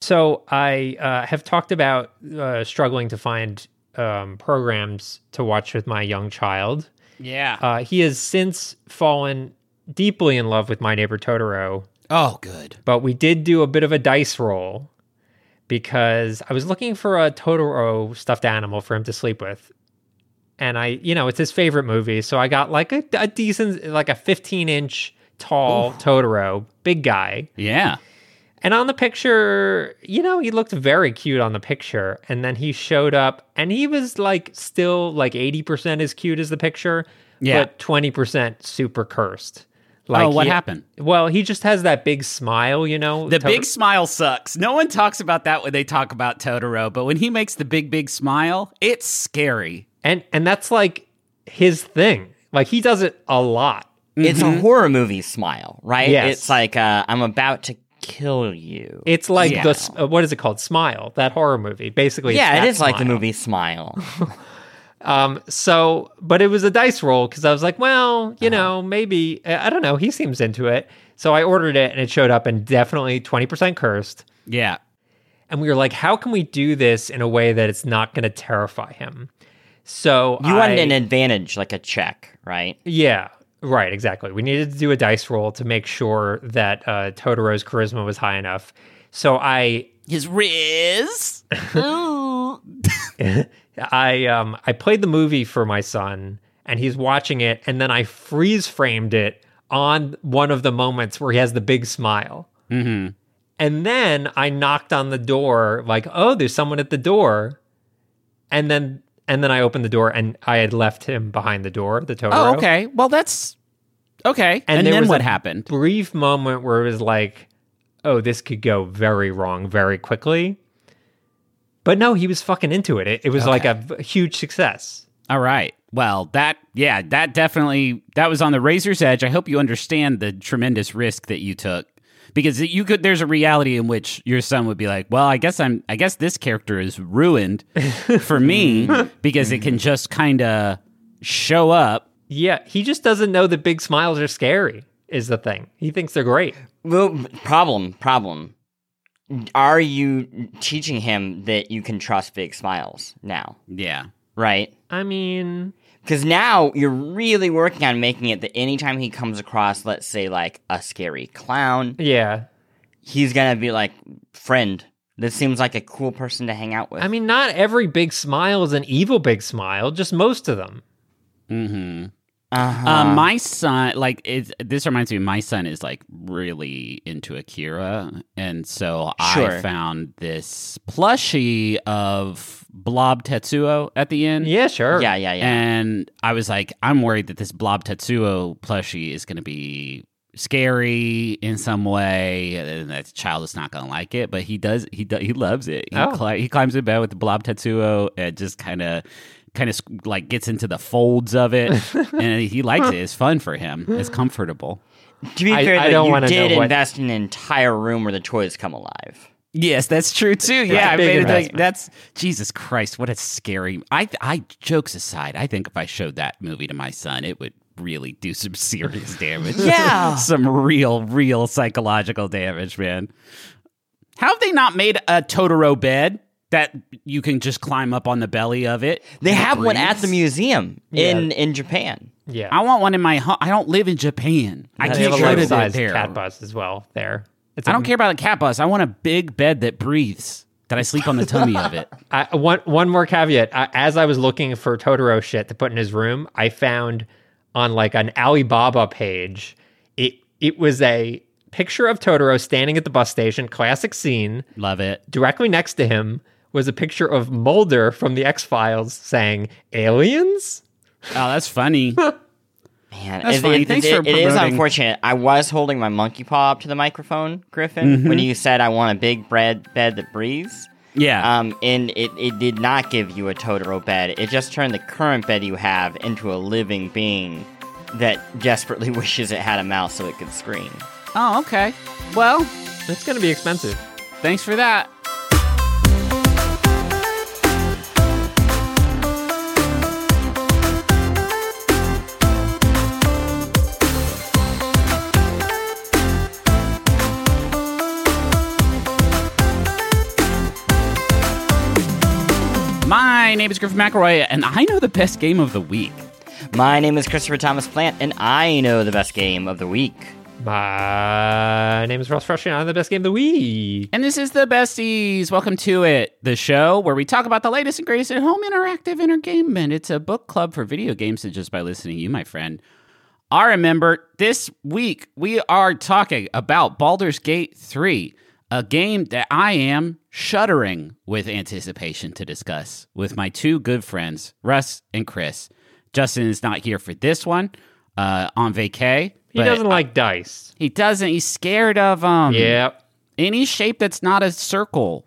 So I uh, have talked about uh, struggling to find um, programs to watch with my young child. Yeah. Uh, he has since fallen deeply in love with My Neighbor Totoro, oh, good. but we did do a bit of a dice roll because I was looking for a Totoro stuffed animal for him to sleep with. And I, you know, it's his favorite movie. So I got like a, a decent, like a 15 inch tall Totoro, big guy. Yeah. And on the picture, you know, he looked very cute on the picture. And then he showed up and he was like still like 80% as cute as the picture, Yeah. but 20% super cursed. oh, what he- happened? Well, he just has that big smile, you know. The Tot- big smile sucks. No one talks about that when they talk about Totoro, but when he makes the big, big smile, it's scary. and and that's like his thing. Like he does it a lot. It's a horror movie smile, right? Yes. It's like uh, I'm about to kill you. It's like Yeah. the uh, what is it called? Smile, that horror movie. Basically, yeah, it is that is like the movie Smile. Um, so, but it was a dice roll because I was like, well, you Uh-huh. know, maybe I I don't know. He seems into it, so I ordered it, and it showed up, and definitely twenty percent cursed. Yeah. And we were like, how can we do this in a way that it's not going to terrify him? So You wanted I- an advantage, like a check, right? Yeah, right, exactly. We needed to do a dice roll to make sure that uh, Totoro's charisma was high enough. So I His Riz. I um I played the movie for my son and he's watching it and then I freeze framed it on one of the moments where he has the big smile. hmm And then I knocked on the door like, "Oh, there's someone at the door." And then and then I opened the door and I had left him behind the door, the Totoro. Oh, okay. Well, that's okay. And, there then was what a happened? Brief moment where it was like, "Oh, this could go very wrong very quickly." But no, he was fucking into it. It, it was like a huge success. All right. Well, that yeah, that definitely that was on the razor's edge. I hope you understand the tremendous risk that you took because you could there's a reality in which your son would be like, "Well, I guess I'm I guess this character is ruined for me because it can just kind of show up." Yeah, he just doesn't know that big smiles are scary. Is the thing he thinks they're great. Well, problem, problem. Are you teaching him that you can trust big smiles now, Yeah. right? I mean, Because now you're really working on making it that anytime he comes across, let's say, like a scary clown, yeah. he's gonna be like, friend, this seems like a cool person to hang out with. I mean, not every big smile is an evil big smile. Just most of them. Mm-hmm. Uh-huh. Um, my son, like, it, this reminds me. My son is like really into Akira, and so I found this plushie of Blob Tetsuo at the end. Yeah, sure. yeah, yeah, yeah. And I was like, I'm worried that this Blob Tetsuo plushie is going to be scary in some way, and that the child is not going to like it. But he does. He do, he loves it. He, Oh. cli- he climbs in bed with the Blob Tetsuo and just kind of. Kind of like gets into the folds of it, and he likes it. It's fun for him. It's comfortable. to be I- fair, I though, don't you wanna did know what- invest in an entire room where the toys come alive. Yes, that's true too. a Yeah, I made it like that's Jesus Christ. What a scary. I I jokes aside, I think if I showed that movie to my son, it would really do some serious damage. Yeah. some real, real psychological damage, man. How have they not made a Totoro bed that you can just climb up on the belly of it? They and it have one at the breathes? museum Yeah. in in Japan. yeah. I want one in my home. I don't live in Japan. I can't have a go to life-size there. cat bus as well. There. It's I a- don't care about a cat bus. I want a big bed that breathes. That I sleep on the tummy of it. I, one one more caveat. I, as I was looking for Totoro shit to put in his room, I found on like an Alibaba page, it it was a picture of Totoro standing at the bus station, classic scene. Love it. Directly next to him was a picture of Mulder from the X Files saying "Aliens." Oh, that's funny. Man, That's it, funny. it- Thanks it- for it is unfortunate. I was holding my monkey paw up to the microphone, Griffin, Mm-hmm. when you said I want a big bread bed that breathes. Yeah. Um, and it, it did not give you a Totoro bed. It just turned the current bed you have into a living being that desperately wishes it had a mouth so it could scream. oh, okay. Well, It's going to be expensive. thanks for that. My name is Griffin McElroy, and I know the best game of the week. My name is Christopher Thomas Plante, and I know the best game of the week. My name is Russ and I'm the best game of the week. And this is the Besties. Welcome to it, the show where we talk about the latest and greatest at home interactive entertainment. It's a book club for video games, and just by listening to you, my friend. I remember this week we are talking about Baldur's Gate 3, a game that I am shuddering with anticipation to discuss with my two good friends, Russ and Chris. Justin is not here for this one uh, on vacay. He doesn't like dice. He doesn't. He's scared of them. Yeah. Any shape that's not a circle.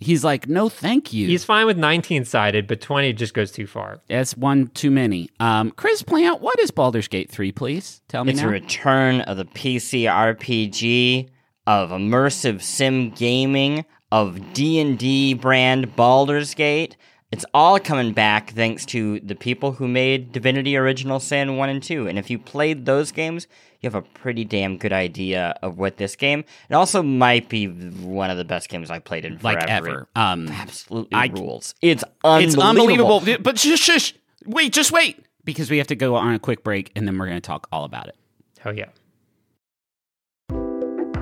He's like, no, thank you. He's fine with 19 sided, but 20 just goes too far. That's one too many. Um, Chris Plante, what is Baldur's Gate 3, please? Tell me It's now. a return of the PC RPG of immersive sim gaming of D&D brand Baldur's Gate. It's all coming back thanks to the people who made Divinity Original Sin 1 and 2. And if you played those games, you have a pretty damn good idea of what this game. It also might be one of the best games I've played in forever. like ever. Um, Absolutely I- rules. It's it's unbelievable. unbelievable. But shush, shush. Wait, just wait. Because we have to go on a quick break and then we're going to talk all about it. Oh, yeah.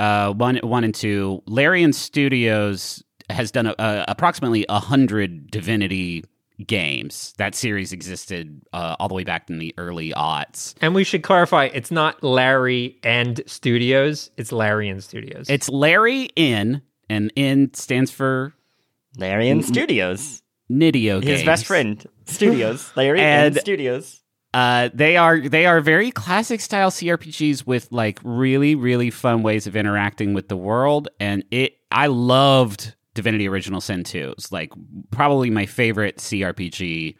uh, one, one and two. Larian Studios has done a, a, approximately a hundred Divinity games. That series existed uh, all the way back in the early aughts. And we should clarify it's not Larry and Studios, it's Larian Studios. It's Larry in, and in stands for Larian Studios. Nidio His Games. best friend. Studios. Larry and, And- Studios. Uh, they are they are very classic style CRPGs with like really really fun ways of interacting with the world, and it I loved Divinity Original Sin 2. It's like probably my favorite CRPG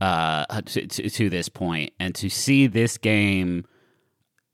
uh, to, to, to this point, and to see this game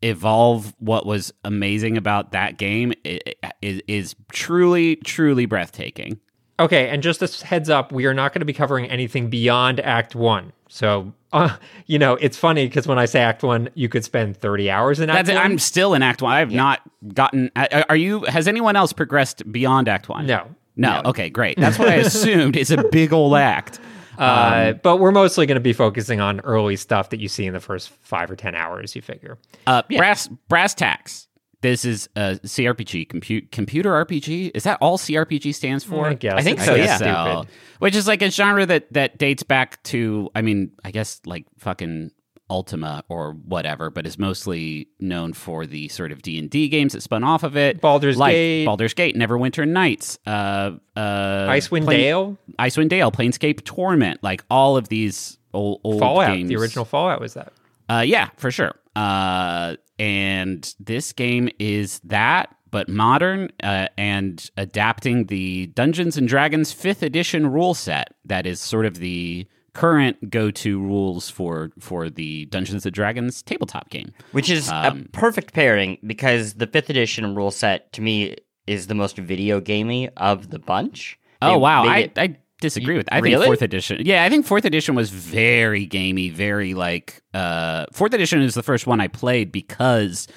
evolve what was amazing about that game is, is truly truly breathtaking. Okay, and just a heads up, we are not going to be covering anything beyond Act One. So, uh, you know, it's funny because when I say Act One, you could spend thirty hours in Act That's it. One. I'm still in Act One. I have not gotten. Are you? Has anyone else progressed beyond Act One? no, No. Okay, great. That's what I assumed. It's a big old act. uh, but we're mostly going to be focusing on early stuff that you see in the first five or ten hours. You figure. Uh, Brass brass tacks. This is a CRPG, compute computer RPG. Is that all CRPG stands for? I guess. I think It's so, just yeah. Stupid. Which is like a genre that that dates back to, I mean, I guess like fucking Ultima or whatever, but is mostly known for the sort of D and D games that spun off of it. Baldur's like Gate. Baldur's Gate, Neverwinter Nights, uh, uh, Icewind Plane- Dale, Icewind Dale, Planescape Torment, like all of these old, old Fallout. games. The original Fallout was that. Uh, yeah, for sure. Uh, and this game is that, but modern uh, and adapting the Dungeons and Dragons fifth edition rule set. That is sort of the current go-to rules for for the Dungeons and Dragons tabletop game. Which is Um, a perfect pairing because the fifth edition rule set to me is the most video gamey of the bunch. Oh wow, they I, I disagree with. I really? think fourth edition. Yeah, I think fourth edition was very gamey, very like uh fourth edition is the first one I played because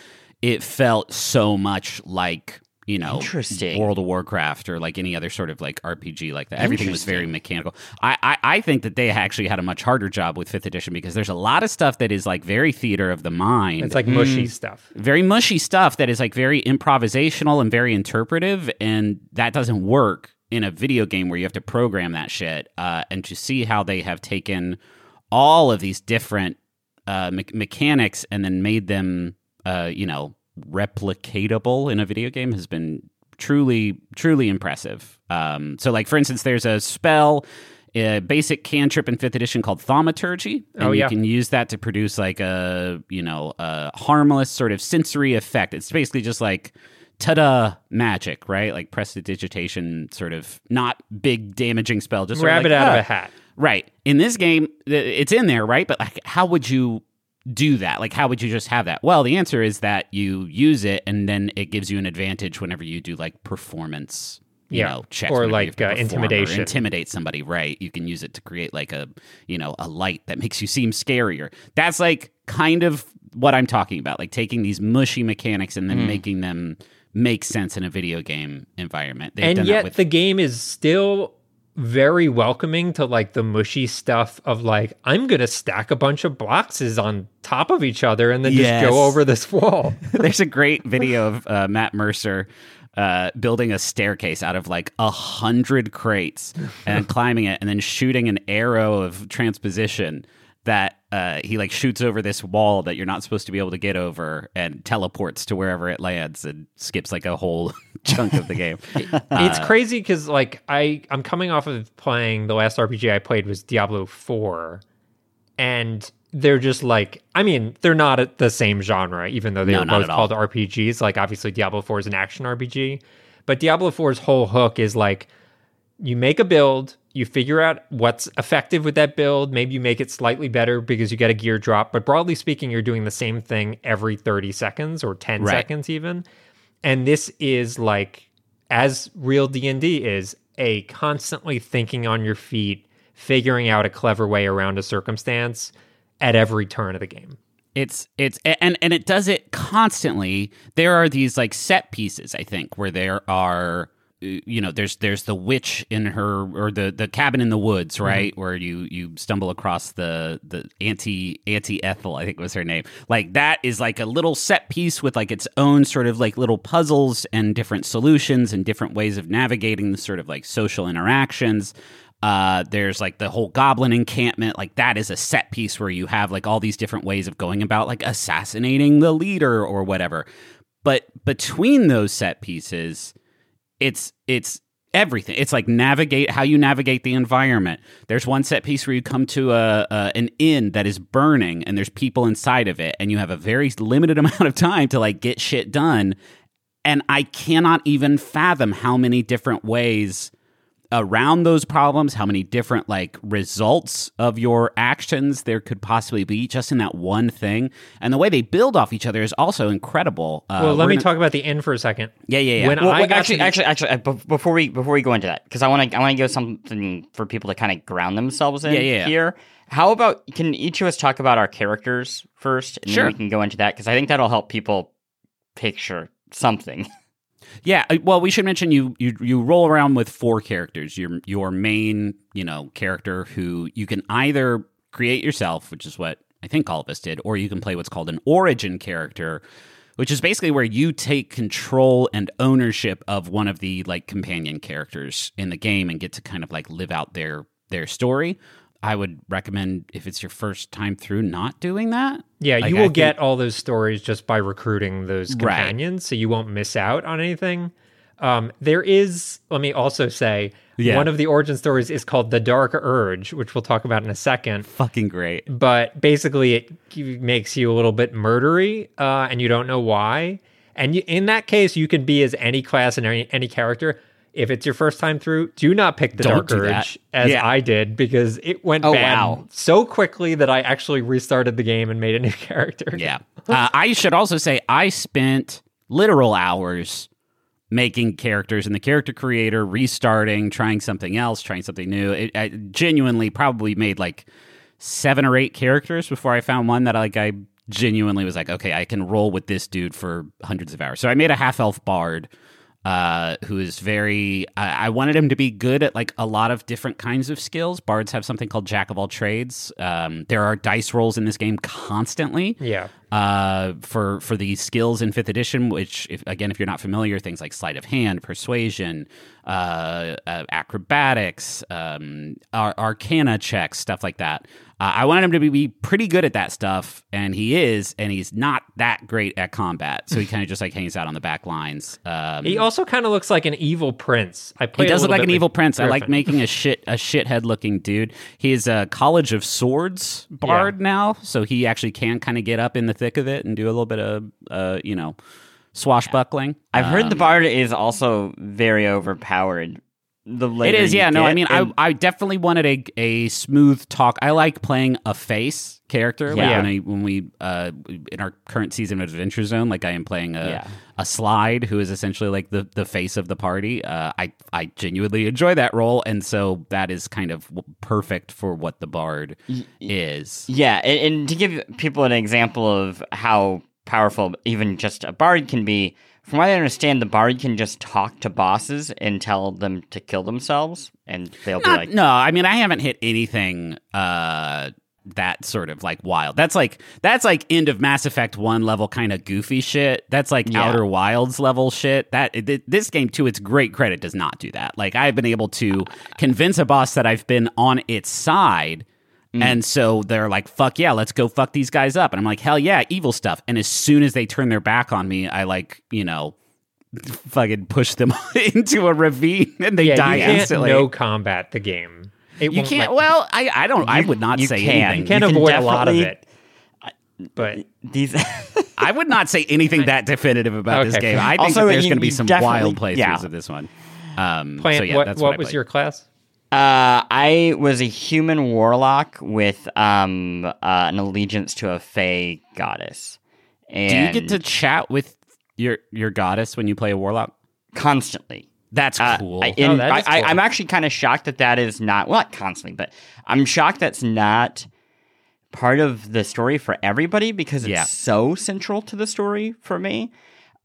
it felt so much like you know Interesting. World of Warcraft or like any other sort of like RPG like that. Everything was very mechanical. I, I I think that they actually had a much harder job with fifth edition because there's a lot of stuff that is like very theater of the mind It's like mushy stuff. very mushy stuff that is like very improvisational and very interpretive and that doesn't work in a video game where you have to program that shit uh, and to see how they have taken all of these different uh, me- mechanics and then made them uh, you know replicatable in a video game has been truly truly impressive. Um, so like for instance there's a spell a basic cantrip in fifth edition called thaumaturgy and Oh, you can use that to produce like a you know a harmless sort of sensory effect. It's basically just like ta-da magic right like prestidigitation sort of not big damaging spell just Rabbit like, out of a hat. Right. In this game, it's in there, right? But like, how would you do that? Like, how would you just have that? Well, the answer is that you use it, and then it gives you an advantage whenever you do like performance. You Yeah. know, checks Or, like, uh, intimidation. intimidate somebody, right? You can use it to create like a, you know, a light that makes you seem scarier. That's like kind of what I'm talking about, like taking these mushy mechanics and then Hmm. making them make sense in a video game environment. They've and yet with the game is still very welcoming to like the mushy stuff of like I'm gonna stack a bunch of boxes on top of each other and then Yes. just go over this wall. There's a great video of uh, Matt Mercer uh, building a staircase out of like a hundred crates and climbing it, and then shooting an arrow of transposition that uh, he like shoots over this wall that you're not supposed to be able to get over, and teleports to wherever it lands, and skips like a whole chunk of the game. it's crazy because like I I'm coming off of playing the last RPG I played was Diablo 4 and they're just like I mean they're not at the same genre even though they No, were both all. called RPGs like obviously Diablo 4 is an action RPG but Diablo 4's whole hook is like you make a build you figure out what's effective with that build maybe you make it slightly better because you get a gear drop but broadly speaking you're doing the same thing every 30 seconds or 10 Right. seconds even and this is like as real d&d is a constantly thinking on your feet figuring out a clever way around a circumstance at every turn of the game It's it's and and it does it constantly. There are these like set pieces, I think, where there are you know there's there's the witch in her or the the cabin in the woods right where you you stumble across the the Auntie Auntie Ethel i think was her name like that is like a little set piece with like its own sort of like little puzzles and different solutions and different ways of navigating the sort of like social interactions uh, there's like the whole goblin encampment. Like that is a set piece where you have like all these different ways of going about like assassinating the leader or whatever. But between those set pieces, it's it's everything. It's like navigate how you navigate the environment. There's one set piece where you come to a, a an inn that is burning and there's people inside of it, and you have a very limited amount of time to like get shit done. And I cannot even fathom how many different ways around those problems, how many different like results of your actions there could possibly be just in that one thing. And the way they build off each other is also incredible. Uh, well let me gonna- talk about the end for a second Yeah, yeah, yeah. when Well, i wait, got actually, the- actually, actually, uh, before we before we go into that, because I want to I want to give something for people to kind of ground themselves in Yeah, yeah, yeah. here. How about can each of us talk about our characters first, and Sure. then we can go into that because I think that'll help people picture something. Yeah, well, we should mention you you you roll around with four characters. Your your main, you know, character who you can either create yourself, which is what I think all of us did, or you can play what's called an origin character, which is basically where you take control and ownership of one of the like companion characters in the game and get to kind of like live out their their story. I would recommend if it's your first time through not doing that. Yeah, Like, you I will think- get all those stories just by recruiting those Right. companions, so you won't miss out on anything. Um, there is, let me also say, Yeah. one of the origin stories is called The Dark Urge, which we'll talk about in a second. Fucking great. But basically, it makes you a little bit murdery, uh, and you don't know why. And you, in that case, you can be as any class and any, any character. If it's your first time through, do not pick the Don't Dark. Urge as Yeah. I did because it went Oh, bad wow. so quickly that I actually restarted the game and made a new character. Yeah. Uh, I should also say I spent literal hours making characters in the character creator, restarting, trying something else, trying something new. It, I genuinely probably made like seven or eight characters before I found one that like I genuinely was like, okay, I can roll with this dude for hundreds of hours. So I made a half elf bard uh, who is very. I, I wanted him to be good at like a lot of different kinds of skills. Bards have something called Jack of all trades. Um, there are dice rolls in this game constantly. Yeah. Uh, for for the skills in fifth edition, which if, again, if you're not familiar, things like sleight of hand, persuasion, uh, uh, acrobatics, um, ar- arcana checks, stuff like that. Uh, I wanted him to be, be pretty good at that stuff, and he is, and he's not that great at combat. So he kind of just like hangs out on the back lines. Um, He also kind of looks like an evil prince. I he does look like an evil with prince. I like making a shit a shithead looking dude. He's a College of Swords bard now, so he actually can kind of get up in the thick of it and do a little bit of uh, you know swashbuckling. I've heard the Um, bard is also very overpowered. The It later is, you yeah. No, I mean, and- I I definitely wanted a a smooth talk. I like playing a face character. Like Yeah. when I when we uh in our current season of Adventure Zone, like I am playing a Yeah. a slide who is essentially like the the face of the party. Uh, I I genuinely enjoy that role, and so that is kind of perfect for what the bard is. Yeah, and, and to give people an example of how powerful even just a bard can be, from what I understand, the bard can just talk to bosses and tell them to kill themselves, and they'll be like, no, I mean I haven't hit anything uh that sort of like wild. That's like that's like end of Mass Effect 1 level kind of goofy shit. That's like Yeah. Outer Wilds level shit. That th- this game to its great credit does not do that. Like I've been able to convince a boss that I've been on its side Mm. and so they're like, fuck yeah, let's go fuck these guys up. And I'm like, hell yeah, evil stuff. And as soon as they turn their back on me, I like, you know, fucking push them into a ravine and they Yeah, die you instantly. no combat the game. It You can't. well, I, I don't. I would not you say can. anything. you can't you can avoid a lot of it. But these. I would not say anything that definitive about this game. I think Also, there's going to be some wild playthroughs yeah. of this one. Um, Plante, so yeah, what, what I was your class? Uh, I was a human warlock with um uh, an allegiance to a fey goddess. And Do you get to chat with your your goddess when you play a warlock? constantly? That's Uh, cool. I, and Oh, that I, is I, cool. I'm actually kind of shocked that that is not well, not constantly, but I'm shocked that's not part of the story for everybody because it's Yeah. so central to the story for me.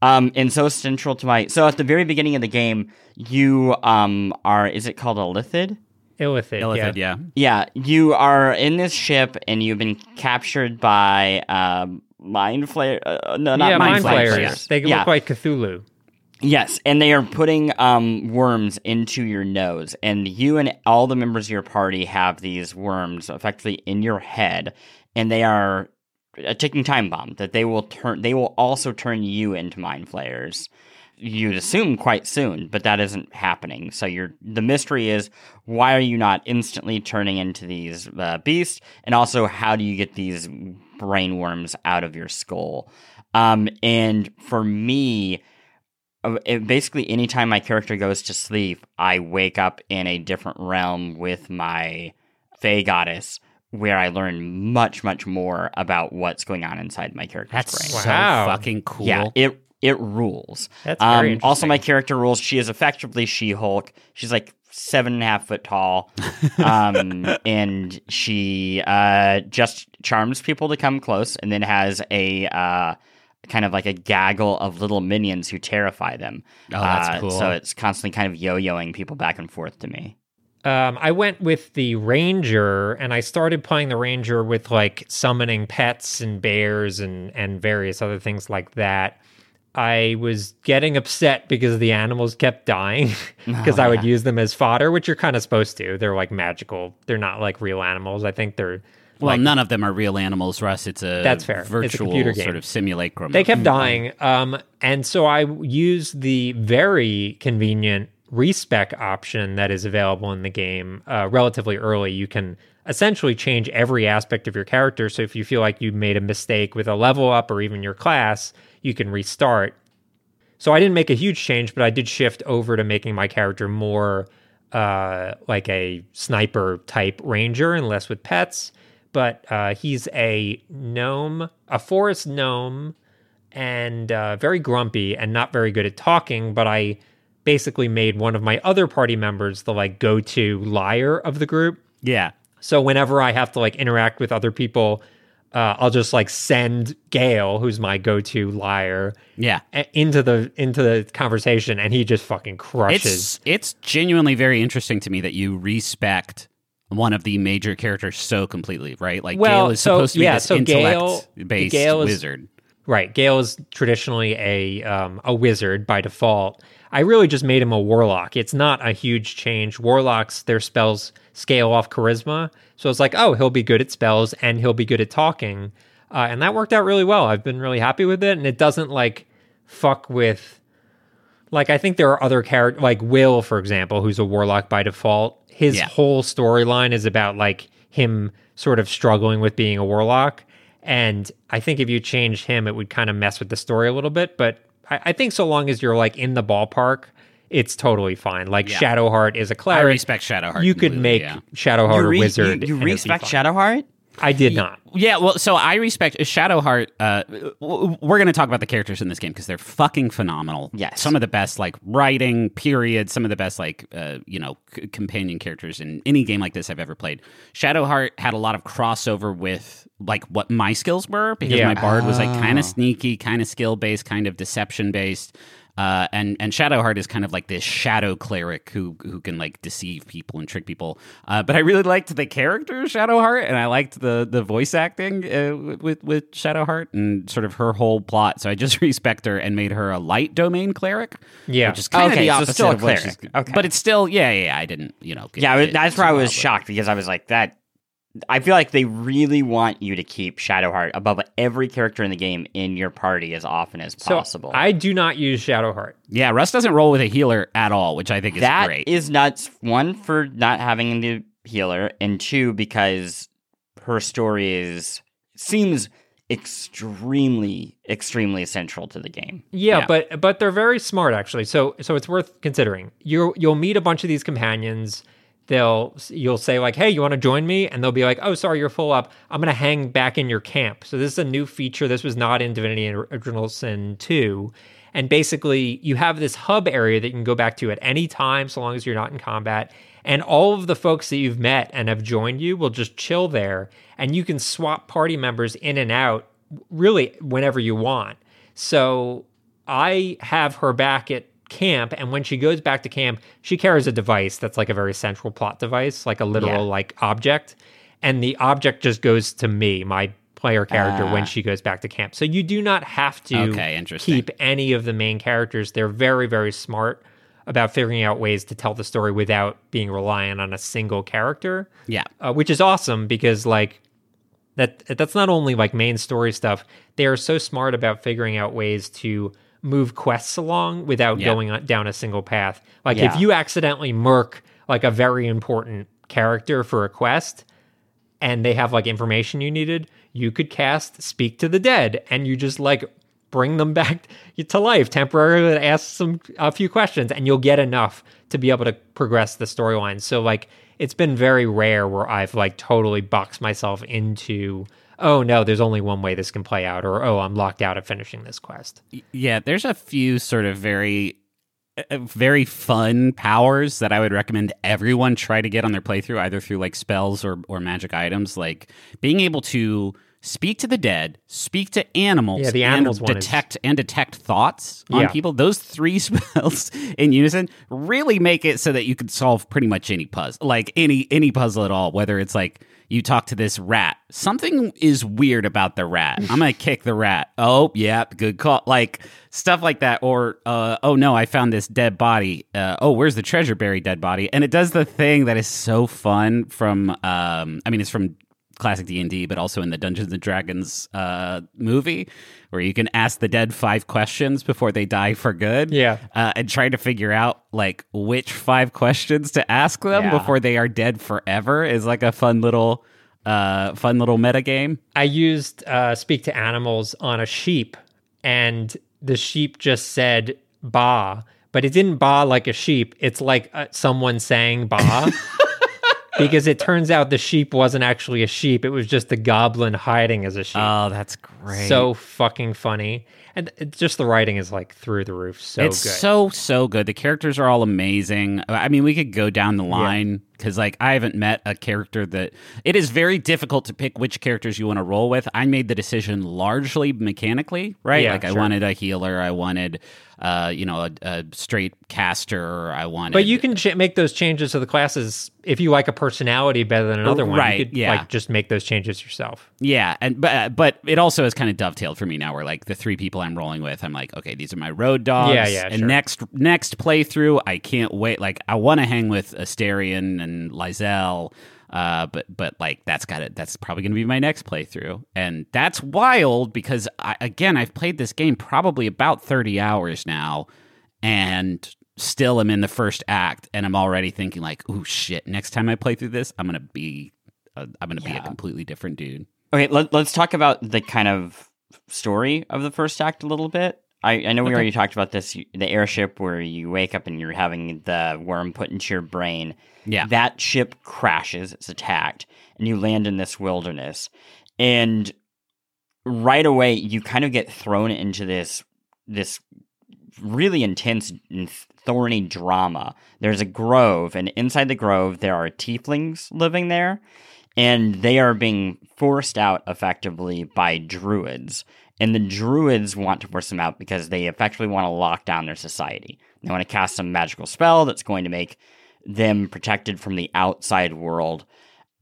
Um, and so central to my. So at the very beginning of the game, you um are. Is it called a lithid? Illithid. Illithid, yeah. yeah. Yeah, you are in this ship and you've been captured by um, mind flare. Uh, no, not yeah, mind, mind flayers. flayers. They yeah. look like Cthulhu. Yes, and they are putting um, worms into your nose, and you and all the members of your party have these worms effectively in your head, and they are a ticking time bomb that they will turn. They will also turn you into mind flayers. You'd assume quite soon, but that isn't happening. So you're the mystery is why are you not instantly turning into these uh, beasts, and also how do you get these brain worms out of your skull? Um, and for me, uh, it, basically anytime my character goes to sleep, I wake up in a different realm with my Fey goddess, where I learn much, much more about what's going on inside my character's That's brain. so Wow. fucking cool. Yeah, it it rules. That's very um, also, my character rules. She is effectively She Hulk. She's like seven and a half foot tall, um, and she uh, just charms people to come close, and then has a uh, kind of like a gaggle of little minions who terrify them. Oh, that's Uh, cool. So it's constantly kind of yo-yoing people back and forth to me. Um, I went with the ranger, and I started playing the ranger with like summoning pets and bears and and various other things like that. I was getting upset because the animals kept dying because Oh, I would yeah. use them as fodder, which you're kind of supposed to. They're like magical. They're not like real animals. I think they're well, like- none of them are real animals, Russ. It's a That's fair. It's a virtual computer game. sort of simulacrum. They kept dying. Um, and so I used the very convenient respec option that is available in the game uh, relatively early. You can essentially change every aspect of your character. So if you feel like you made a mistake with a level up or even your class, you can restart. So I didn't make a huge change, but I did shift over to making my character more uh, like a sniper type ranger and less with pets. But uh, he's a gnome, a forest gnome, and uh, very grumpy and not very good at talking. But I basically made one of my other party members the like go to liar of the group. Yeah. So whenever I have to like interact with other people, uh, I'll just like send Gale, who's my go to liar, Yeah. a- into the into the conversation, and he just fucking crushes. It's it's genuinely very interesting to me that you respec one of the major characters so completely, right? Like Well, Gale is so- supposed to be yeah, this so Gale- intellect based Gale is- wizard. Right. Gale is traditionally a um, a wizard by default. I really just made him a warlock. It's not a huge change. Warlocks, their spells scale off charisma. So it's like, oh, he'll be good at spells and he'll be good at talking. Uh, and that worked out really well. I've been really happy with it. And it doesn't like fuck with like I think there are other characters like Will, for example, who's a warlock by default. His Yeah. whole storyline is about like him sort of struggling with being a warlock. And I think if you change him, it would kind of mess with the story a little bit. But I, I think so long as you're like in the ballpark, it's totally fine. Like Yeah. Shadowheart is a I cleric. respec Shadowheart. you could make yeah. Shadowheart you, a wizard. you, and you respec fine. Shadowheart? I did not. Yeah, well, so I respec Shadowheart. Uh, we're going to talk about the characters in this game because they're fucking phenomenal. Yes. some of the best like writing. Period. Some of the best like uh, you know c- companion characters in any game like this I've ever played. Shadowheart had a lot of crossover with like what my skills were because Yeah. my bard was like kind Oh. of sneaky, kind of skill based, kind of deception based. Uh, and and Shadowheart is kind of like this shadow cleric who who can like deceive people and trick people. Uh, but I really liked the character Shadowheart, and I liked the the voice acting uh, with with Shadowheart and sort of her whole plot. So I just respec her and made her a light domain cleric. Yeah. which is kind Okay, of the so still a cleric. she's- Okay. but it's still yeah yeah. yeah, I didn't you know get- Yeah, get that's where I was wild with it. shocked because I was like that. I feel like they really want you to keep Shadowheart above every character in the game in your party as often as So possible. I do not use Shadowheart. Yeah, Russ doesn't roll with a healer at all, which I think is That great. is nuts. One for not having the healer, and two because her story is seems extremely, extremely central to the game. Yeah, Yeah. but but they're very smart actually. So so it's worth considering. You you'll meet a bunch of these companions. They'll you'll say like, "Hey, you want to join me?" And they'll be like, "Oh, sorry, you're full up. I'm going to hang back in your camp." So this is a new feature. This was not in Divinity Original Sin 2. And basically, you have this hub area that you can go back to at any time so long as you're not in combat. And all of the folks that you've met and have joined you will just chill there and you can swap party members in and out really whenever you want. So I have her back at camp, and when she goes back to camp, she carries a device that's like a very central plot device, like a literal Yeah. like object, and the object just goes to me, my player character, Ah. when she goes back to camp. So you do not have to Okay, keep any of the main characters. They're very very smart about figuring out ways to tell the story without being reliant on a single character yeah, uh, which is awesome because like that that's not only like main story stuff they are so smart about figuring out ways to move quests along without Yeah. going on, down a single path like Yeah. if you accidentally murk like a very important character for a quest and they have like information you needed you could cast speak to the dead and you just like bring them back to life temporarily and ask some a few questions and you'll get enough to be able to progress the storyline so like it's been very rare where i've like totally boxed myself into oh no there's only one way this can play out or oh i'm locked out of finishing this quest Yeah, there's a few sort of very uh, very fun powers that I would recommend everyone try to get on their playthrough either through like spells or or magic items like being able to speak to the dead, speak to animals, Yeah, the animals and one is- detect and detect thoughts on Yeah. people. Those three spells in unison really make it so that you can solve pretty much any puzzle, like any any puzzle at all, whether it's like you talk to this rat. Something is weird about the rat. I'm gonna kick the rat. Oh, yeah, good call. Like stuff like that. Or uh, oh no, I found this dead body. Uh, oh, where's the treasure buried dead body? And it does the thing that is so fun from. Um, I mean, it's from classic D&D but also in the Dungeons and Dragons uh, movie where you can ask the dead five questions before they die for good Yeah. uh, and try to figure out like which five questions to ask them Yeah. before they are dead forever is like a fun little uh fun little meta game I used uh, speak to animals on a sheep, and the sheep just said "ba," but it didn't "ba" like a sheep. It's like uh, someone saying "ba," because it turns out the sheep wasn't actually a sheep; it was just the goblin hiding as a sheep. Oh, that's great. so fucking funny, and it, just the writing is like through the roof. So it's good. so so good. The characters are all amazing. I mean, we could go down the line because like I haven't met a character that it is very difficult to pick which characters you want to roll with. I made the decision largely mechanically, right? Yeah, like I sure. wanted a healer, I wanted uh, you know, a, a straight caster, I wanted But you can ch- make those changes to the classes if you like a personality better than another one. Right, You could, yeah. Like just make those changes yourself. Yeah, and but but it also has kind of dovetailed for me now. Where like the three people I'm rolling with, I'm like, okay, these are my road dogs. Yeah, yeah, And sure. next next playthrough, I can't wait. Like I want to hang with Astarion and Lae'zel, uh, but but like that's got it. That's probably going to be my next playthrough, and that's wild because I, again, I've played this game probably about thirty hours now, and still I'm in the first act, and I'm already thinking like, oh shit, next time I play through this, I'm gonna be. I'm gonna be a completely different dude. Okay, let, let's talk about the kind of story of the first act a little bit. I, I know we already talked about this the airship where you wake up and you're having the worm put into your brain. Yeah. That ship crashes, it's attacked, and you land in this wilderness. And right away you kind of get thrown into this this really intense and thorny drama. There's a grove, and inside the grove there are tieflings living there and they are being forced out effectively by druids. And the druids want to force them out because they effectively want to lock down their society. They want to cast some magical spell that's going to make them protected from the outside world.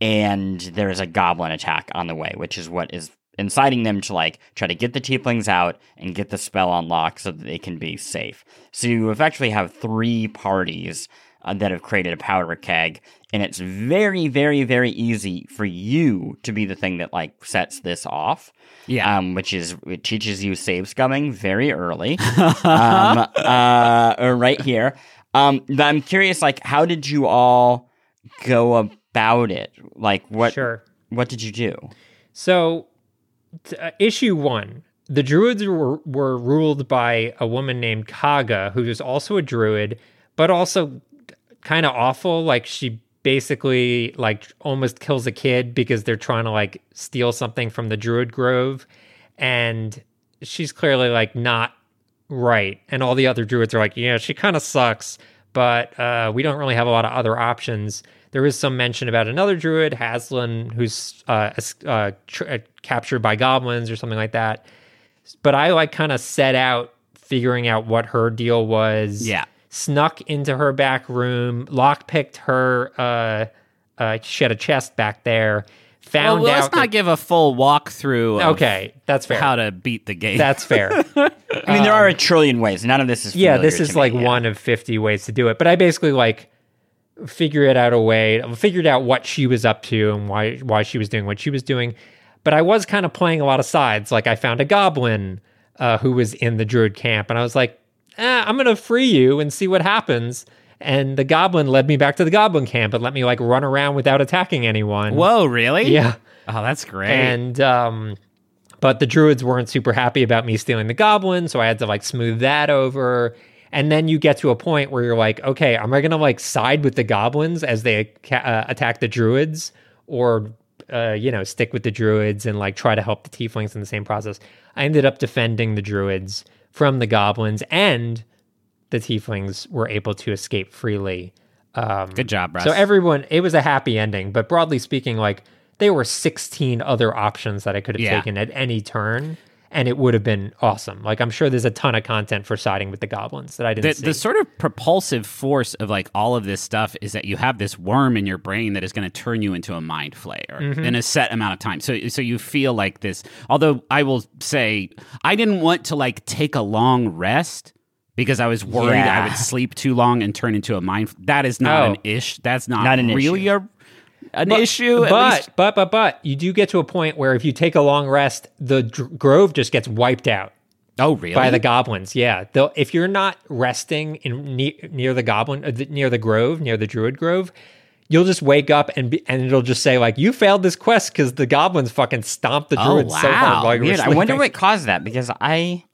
And there's a goblin attack on the way, which is what is inciting them to like try to get the tieflings out and get the spell unlocked so that they can be safe. So you effectively have three parties uh, that have created a powder keg, and it's very, very, very easy for you to be the thing that like sets this off. Yeah. Um, which is it teaches you save scumming very early. um, uh, right here. Um, but I'm curious, like, how did you all go about it? Like, what Sure. what did you do? So, t- uh, issue one the druids were, were ruled by a woman named Kagha, who is also a druid, but also kind of awful. Like, she basically like almost kills a kid because they're trying to like steal something from the druid grove and she's clearly like not right and all the other druids are like yeah she kind of sucks but uh, we don't really have a lot of other options there is some mention about another druid Haslin, who's uh, uh, tr- uh, captured by goblins or something like that but i like kind of set out figuring out what her deal was Yeah. Snuck into her back room lockpicked her uh, uh, she had a chest back there found well, out let's not that- give a full walkthrough. Of okay that's fair How to beat the game? that's fair I mean, there are a trillion ways. None of this is yeah familiar this to is me, like yeah. one of 50 ways to do it but i basically like figured out a way figured out what she was up to and why why she was doing what she was doing but i was kind of playing a lot of sides like i found a goblin uh, who was in the druid camp and i was like eh, i'm gonna free you and see what happens. And the goblin led me back to the goblin camp and let me like run around without attacking anyone. Whoa, really? yeah. Oh, that's great. and um but the druids weren't super happy about me stealing the goblin so i had to like smooth that over. And then you get to a point where you're like okay am i gonna like side with the goblins as they uh, attack the druids? Or uh, you know stick with the druids and like try to help the tieflings in the same process? I ended up defending the druids from the goblins and the tieflings were able to escape freely um, Good job, Russ. so everyone, it was a happy ending, but broadly speaking, like there were 16 other options that I could have Yeah. taken at any turn, and it would have been awesome. Like I'm sure there's a ton of content for siding with the goblins that I didn't the, see. the sort of propulsive force of like all of this stuff is that you have this worm in your brain that is going to turn you into a mind flayer Mm-hmm. in a set amount of time. So so you feel like this. Although I will say I didn't want to like take a long rest because I was worried I would sleep too long and turn into a mind. That is not Oh. an ish. That's not, Not an really issue. a an issue. at but but but but you do get to a point where if you take a long rest, the dr- grove just gets wiped out oh really? by the goblins. Yeah, They'll, if you're not resting in ne- near the goblin, uh, the- near the grove, near the druid grove, you'll just wake up and be, and it'll just say like you failed this quest because the goblins fucking stomped the Oh, druids so hard while you were Weird. I wonder what caused that because I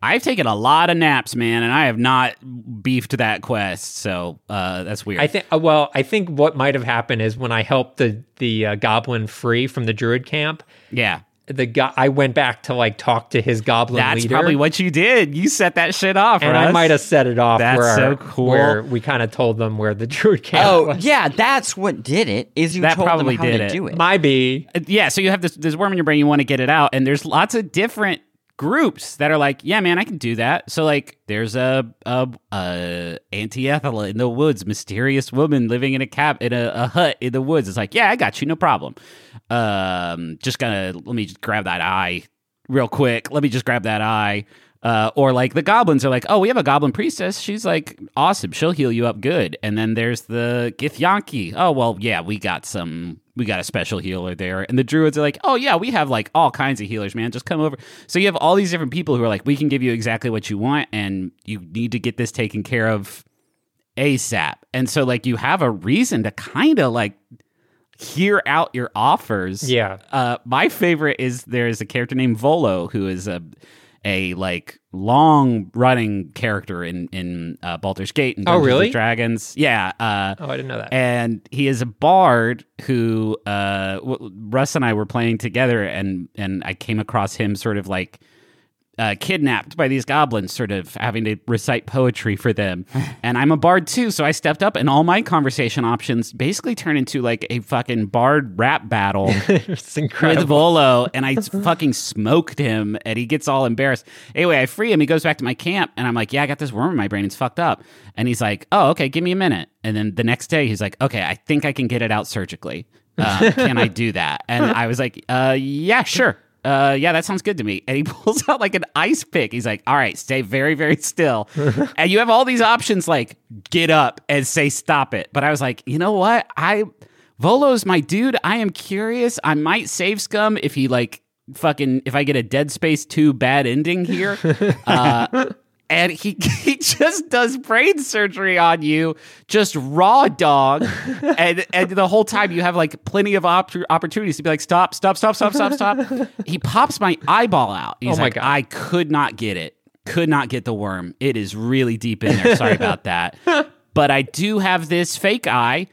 I've taken a lot of naps, man, and I have not beefed that quest. So uh, that's weird. I think. uh, Well, I think what might have happened is when I helped the the uh, goblin free from the druid camp, yeah, the guy I went back to like talk to his goblin that's leader. probably what you did. You set that shit off, and I might have set it off. That's where, so cool. Where we kind of told them where the druid camp Oh, was. yeah, that's what did it. Is you That told probably them how did to it. do it. My be. Uh, yeah, so you have this this worm in your brain, you want to get it out, and there's lots of different groups that are like, yeah, man, I can do that. So like, there's a a, a Auntie Ethel in the woods, mysterious woman living in a cab in a, a hut in the woods. It's like, yeah, I got you, no problem. Um, just gonna let me just grab that eye real quick. Let me just grab that eye. Uh, or like the goblins are like, oh, we have a goblin priestess. She's like awesome. She'll heal you up good. And then there's the Githyanki. Oh well, yeah, we got some. We got a special healer there. And the druids are like, oh yeah, we have like all kinds of healers, man. Just come over. So you have all these different people who are like, we can give you exactly what you want, and you need to get this taken care of ASAP. And so like you have a reason to kind of like hear out your offers. Yeah. Uh, my favorite is there's a character named Volo who is a a like long running character in in uh, Baldur's Gate and Oh, Dungeons really? and Dragons. Yeah. Uh, Oh, I didn't know that. and he is a bard who uh, w- Russ and I were playing together, and and I came across him sort of like uh, kidnapped by these goblins, sort of having to recite poetry for them. and I'm a bard too, so I stepped up, and all my conversation options basically turn into like a fucking bard rap battle it's incredible. with Volo, and I fucking smoked him, and he gets all embarrassed. Anyway, I free him. He goes back to my camp, and I'm like, "Yeah, I got this worm in my brain. It's fucked up." And he's like, "Oh, okay, give me a minute." And then the next day, he's like, "Okay, I think I can get it out surgically. Uh, can I do that?" And I was like, "Uh, yeah, sure." Uh, yeah, that sounds good to me. And he pulls out like an ice pick. He's like, all right, stay very, very still. and you have all these options like get up and say stop it. But I was like, you know what? I Volo's my dude. I am curious. I might save scum if he like fucking if I get a Dead Space 2 bad ending here. Uh and he he just does brain surgery on you, just raw dog, and and the whole time you have like plenty of op- opportunities to be like stop, stop, stop, stop, stop, stop. he pops my eyeball out. He's Oh my like, God. I could not get it, could not get the worm. It is really deep in there. Sorry about that, but I do have this fake eye.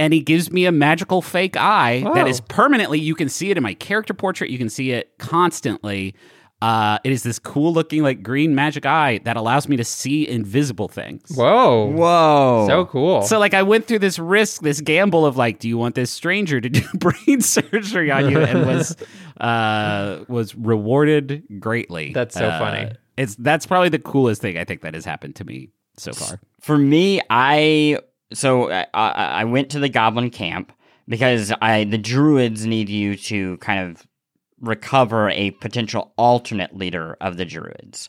And he gives me a magical fake eye that Oh. is permanently. You can see it in my character portrait. You can see it constantly. Uh, it is this cool looking like green magic eye that allows me to see invisible things. Whoa. Whoa. So cool. So like I went through this risk, this gamble of like, do you want this stranger to do brain surgery on you, and was uh, was rewarded greatly. That's so Uh, funny. It's that's probably the coolest thing I think that has happened to me so far. For me, I so I, I I went to the goblin camp because I the druids need you to kind of recover a potential alternate leader of the druids.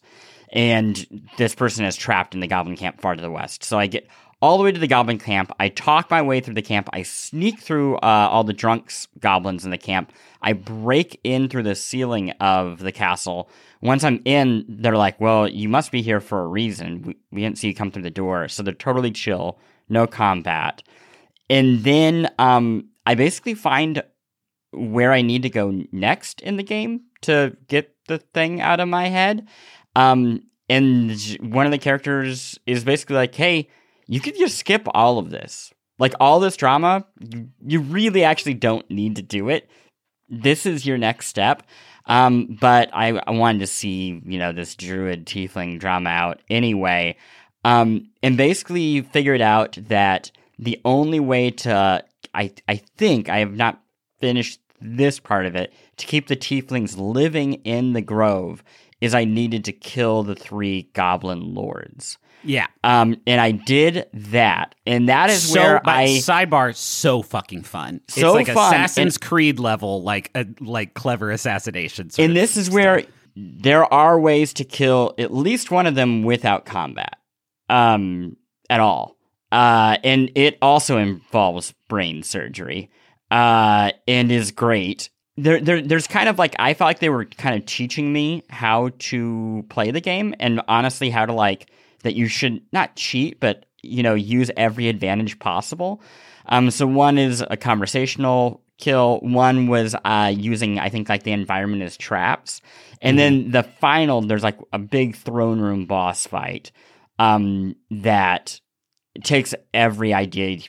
And this person is trapped in the goblin camp far to the west. So I get all the way to the goblin camp. I talk my way through the camp. I sneak through uh, all the drunks goblins in the camp. I break in through the ceiling of the castle. Once I'm in, they're like, "Well, you must be here for a reason. We, we didn't see you come through the door." So they're totally chill, no combat. And then um, I basically find where I need to go next in the game to get the thing out of my head. Um, and one of the characters is basically like, "Hey, you could just skip all of this. Like all this drama, you, really actually don't need to do it. This is your next step." Um, but I, I wanted to see, you know, this druid tiefling drama out anyway. Um, and basically figured out that the only way to, I, I think, I have not finished this part of it, to keep the tieflings living in the grove is I needed to kill the three goblin lords. Yeah. Um, and I did that, and that is so, where I sidebar so fucking fun. So it's like fun, Assassin's Creed level, like a like clever assassination. sort and this is where there are ways to kill at least one of them without combat um at all uh and it also involves brain surgery uh and is great there, there there's kind of like i felt like they were kind of teaching me how to play the game and honestly how to like that you should not cheat but you know use every advantage possible um so one is a conversational kill. One was uh, using, I think, like the environment as traps. And then the final, there's like a big throne room boss fight um, that takes every idea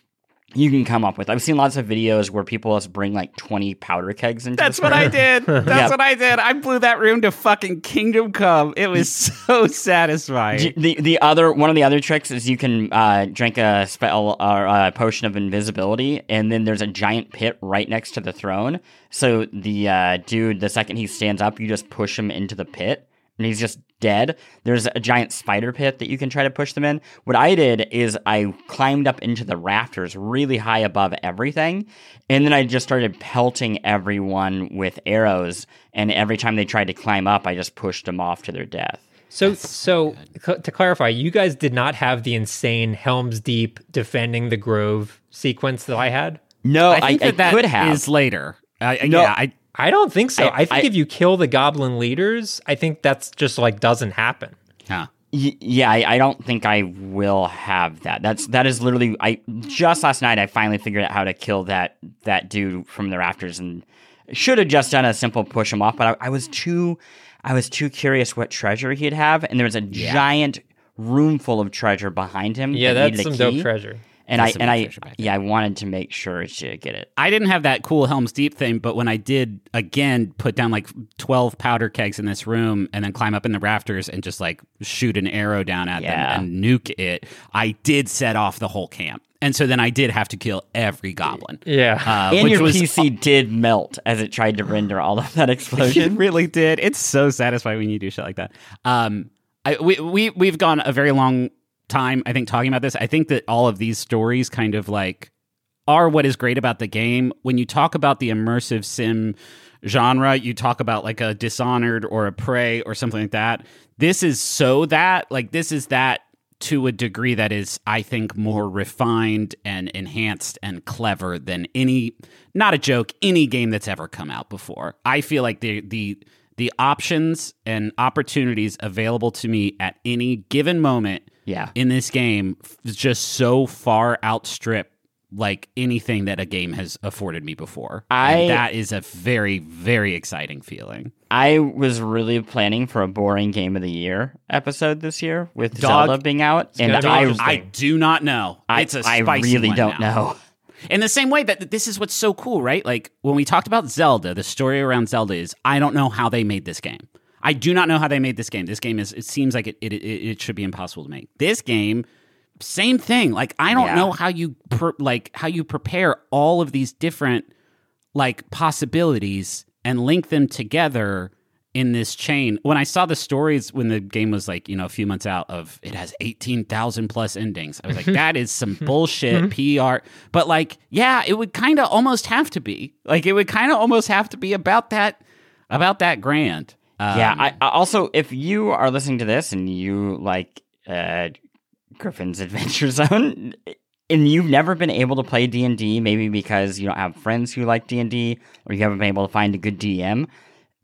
you can come up with. I've seen lots of videos where people just bring like 20 powder kegs into That's what I did. That's Yeah. what I did. I blew that room to fucking Kingdom Come. It was so satisfying. The the other one of the other tricks is you can uh, drink a spell or a potion of invisibility, and then there's a giant pit right next to the throne. So the uh, dude, the second he stands up, you just push him into the pit, and he's just dead. There's a giant spider pit that you can try to push them in. What I did is I climbed up into the rafters really high above everything, and then I just started pelting everyone with arrows. And every time they tried to climb up, I just pushed them off to their death. So, so cl- to clarify, you guys did not have the insane Helm's Deep defending the Grove sequence that I had. No, I, think I that that could have. is later. I, I- No. yeah, I, I don't think so. I- I, think I- if you kill the Goblin leaders, I think that's just like doesn't happen. huh. Y- yeah, I, I don't think I will have that. That's that is literally. I just last night I finally figured out how to kill that that dude from the rafters, and should have just done a simple push him off. But I, I was too, I was too curious what treasure he'd have, and there was a giant room full of treasure behind him. Yeah, that that's some a dope treasure. And I and I treasure yeah, I wanted to make sure to get it. I didn't have that cool Helm's Deep thing, but when I did again put down like 12 powder kegs in this room and then climb up in the rafters and just like shoot an arrow down at Yeah. them and nuke it, I did set off the whole camp. And so then I did have to kill every goblin. Yeah. Uh, and which your was PC did melt as it tried to render all of that It explosion. really did. It's so satisfying when you do shit like that. Um, I, we we we've gone a very long time, I think, talking about this. I think that all of these stories kind of like are what is great about the game. When you talk about the immersive sim genre, you talk about like a Dishonored or a Prey or something like that. This is so that like this is that to a degree that is, I think, more refined and enhanced and clever than any, not a joke, any game that's ever come out before. I feel like the the the options and opportunities available to me at any given moment Yeah. in this game f- just so far outstrip like anything that a game has afforded me before. I- And that is a very very exciting feeling. I was really planning for a boring game of the year episode this year with Dog, Zelda being out, and I. I do not know. I, it's a I really don't now. know. In the same way that this is what's so cool, right? Like when we talked about Zelda, the story around Zelda is I don't know how they made this game. I do not know how they made this game. This game is it seems like it it, it, should be impossible to make. This game same thing. Like I don't Yeah. know how you per, like how you prepare all of these different like possibilities and link them together in this chain. When I saw the stories when the game was like, you know, a few months out of it has 18,000 plus endings. I was like, that is some bullshit PR. But like, yeah, it would kind of almost have to be. Like it would kind of almost have to be about that about that grand. Um, yeah, I, I also if you are listening to this and you like uh, Griffin's Adventure Zone, and you've never been able to play D and D, maybe because you don't have friends who like D and D, or you haven't been able to find a good DM,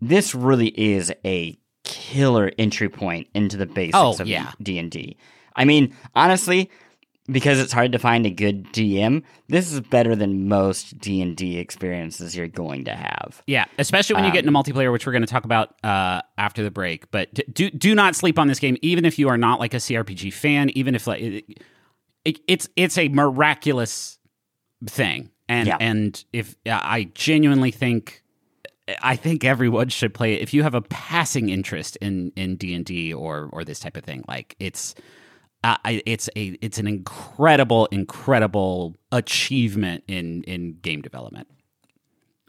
this really is a killer entry point into the basics Oh, of yeah. D and D. I mean, honestly, because it's hard to find a good DM, this is better than most D and D experiences you're going to have. Yeah, especially when you get into multiplayer, which we're going to talk about uh, after the break. But d- do do not sleep on this game, even if you are not like a CRPG fan. Even if like it, it, it's it's a miraculous thing, and Yeah. and if I genuinely think. I think everyone should play it. If you have a passing interest in in D and D or or this type of thing, like it's uh, it's a it's an incredible incredible achievement in in game development.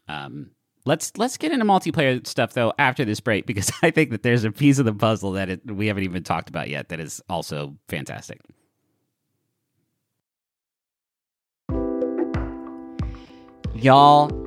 Um, let's let's get into multiplayer stuff though after this break because I think that there's a piece of the puzzle that it, we haven't even talked about yet that is also fantastic. Y'all,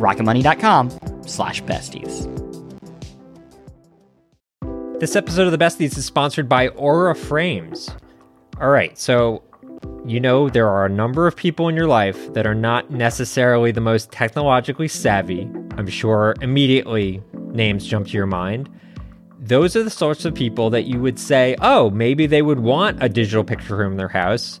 rocketmoney.com slash besties. This episode of the Besties is sponsored by Aura Frames. All right, so you know there are a number of people in your life that are not necessarily the most technologically savvy. I'm sure immediately names jump to your mind. Those are the sorts of people that you would say, oh, maybe they would want a digital picture room in their house,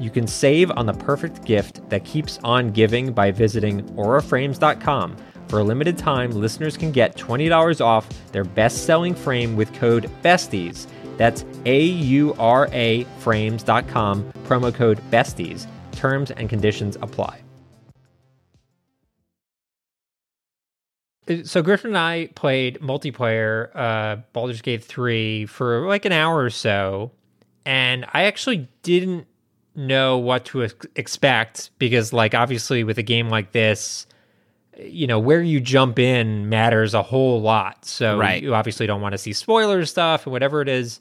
you can save on the perfect gift that keeps on giving by visiting auraframes.com. For a limited time, listeners can get $20 off their best selling frame with code BESTIES. That's A U R A frames.com, promo code BESTIES. Terms and conditions apply. So Griffin and I played multiplayer uh, Baldur's Gate 3 for like an hour or so, and I actually didn't know what to ex- expect because like obviously with a game like this you know where you jump in matters a whole lot so Right. you obviously don't want to see spoiler stuff and whatever it is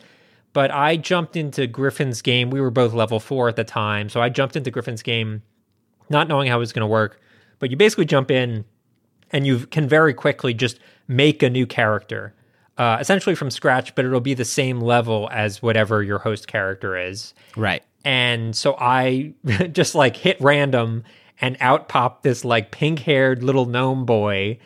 but i jumped into griffin's game we were both level four at the time so i jumped into griffin's game not knowing how it was going to work but you basically jump in and you can very quickly just make a new character uh, essentially from scratch but it'll be the same level as whatever your host character is Right. And so I just like hit random and out popped this like pink haired little gnome boy.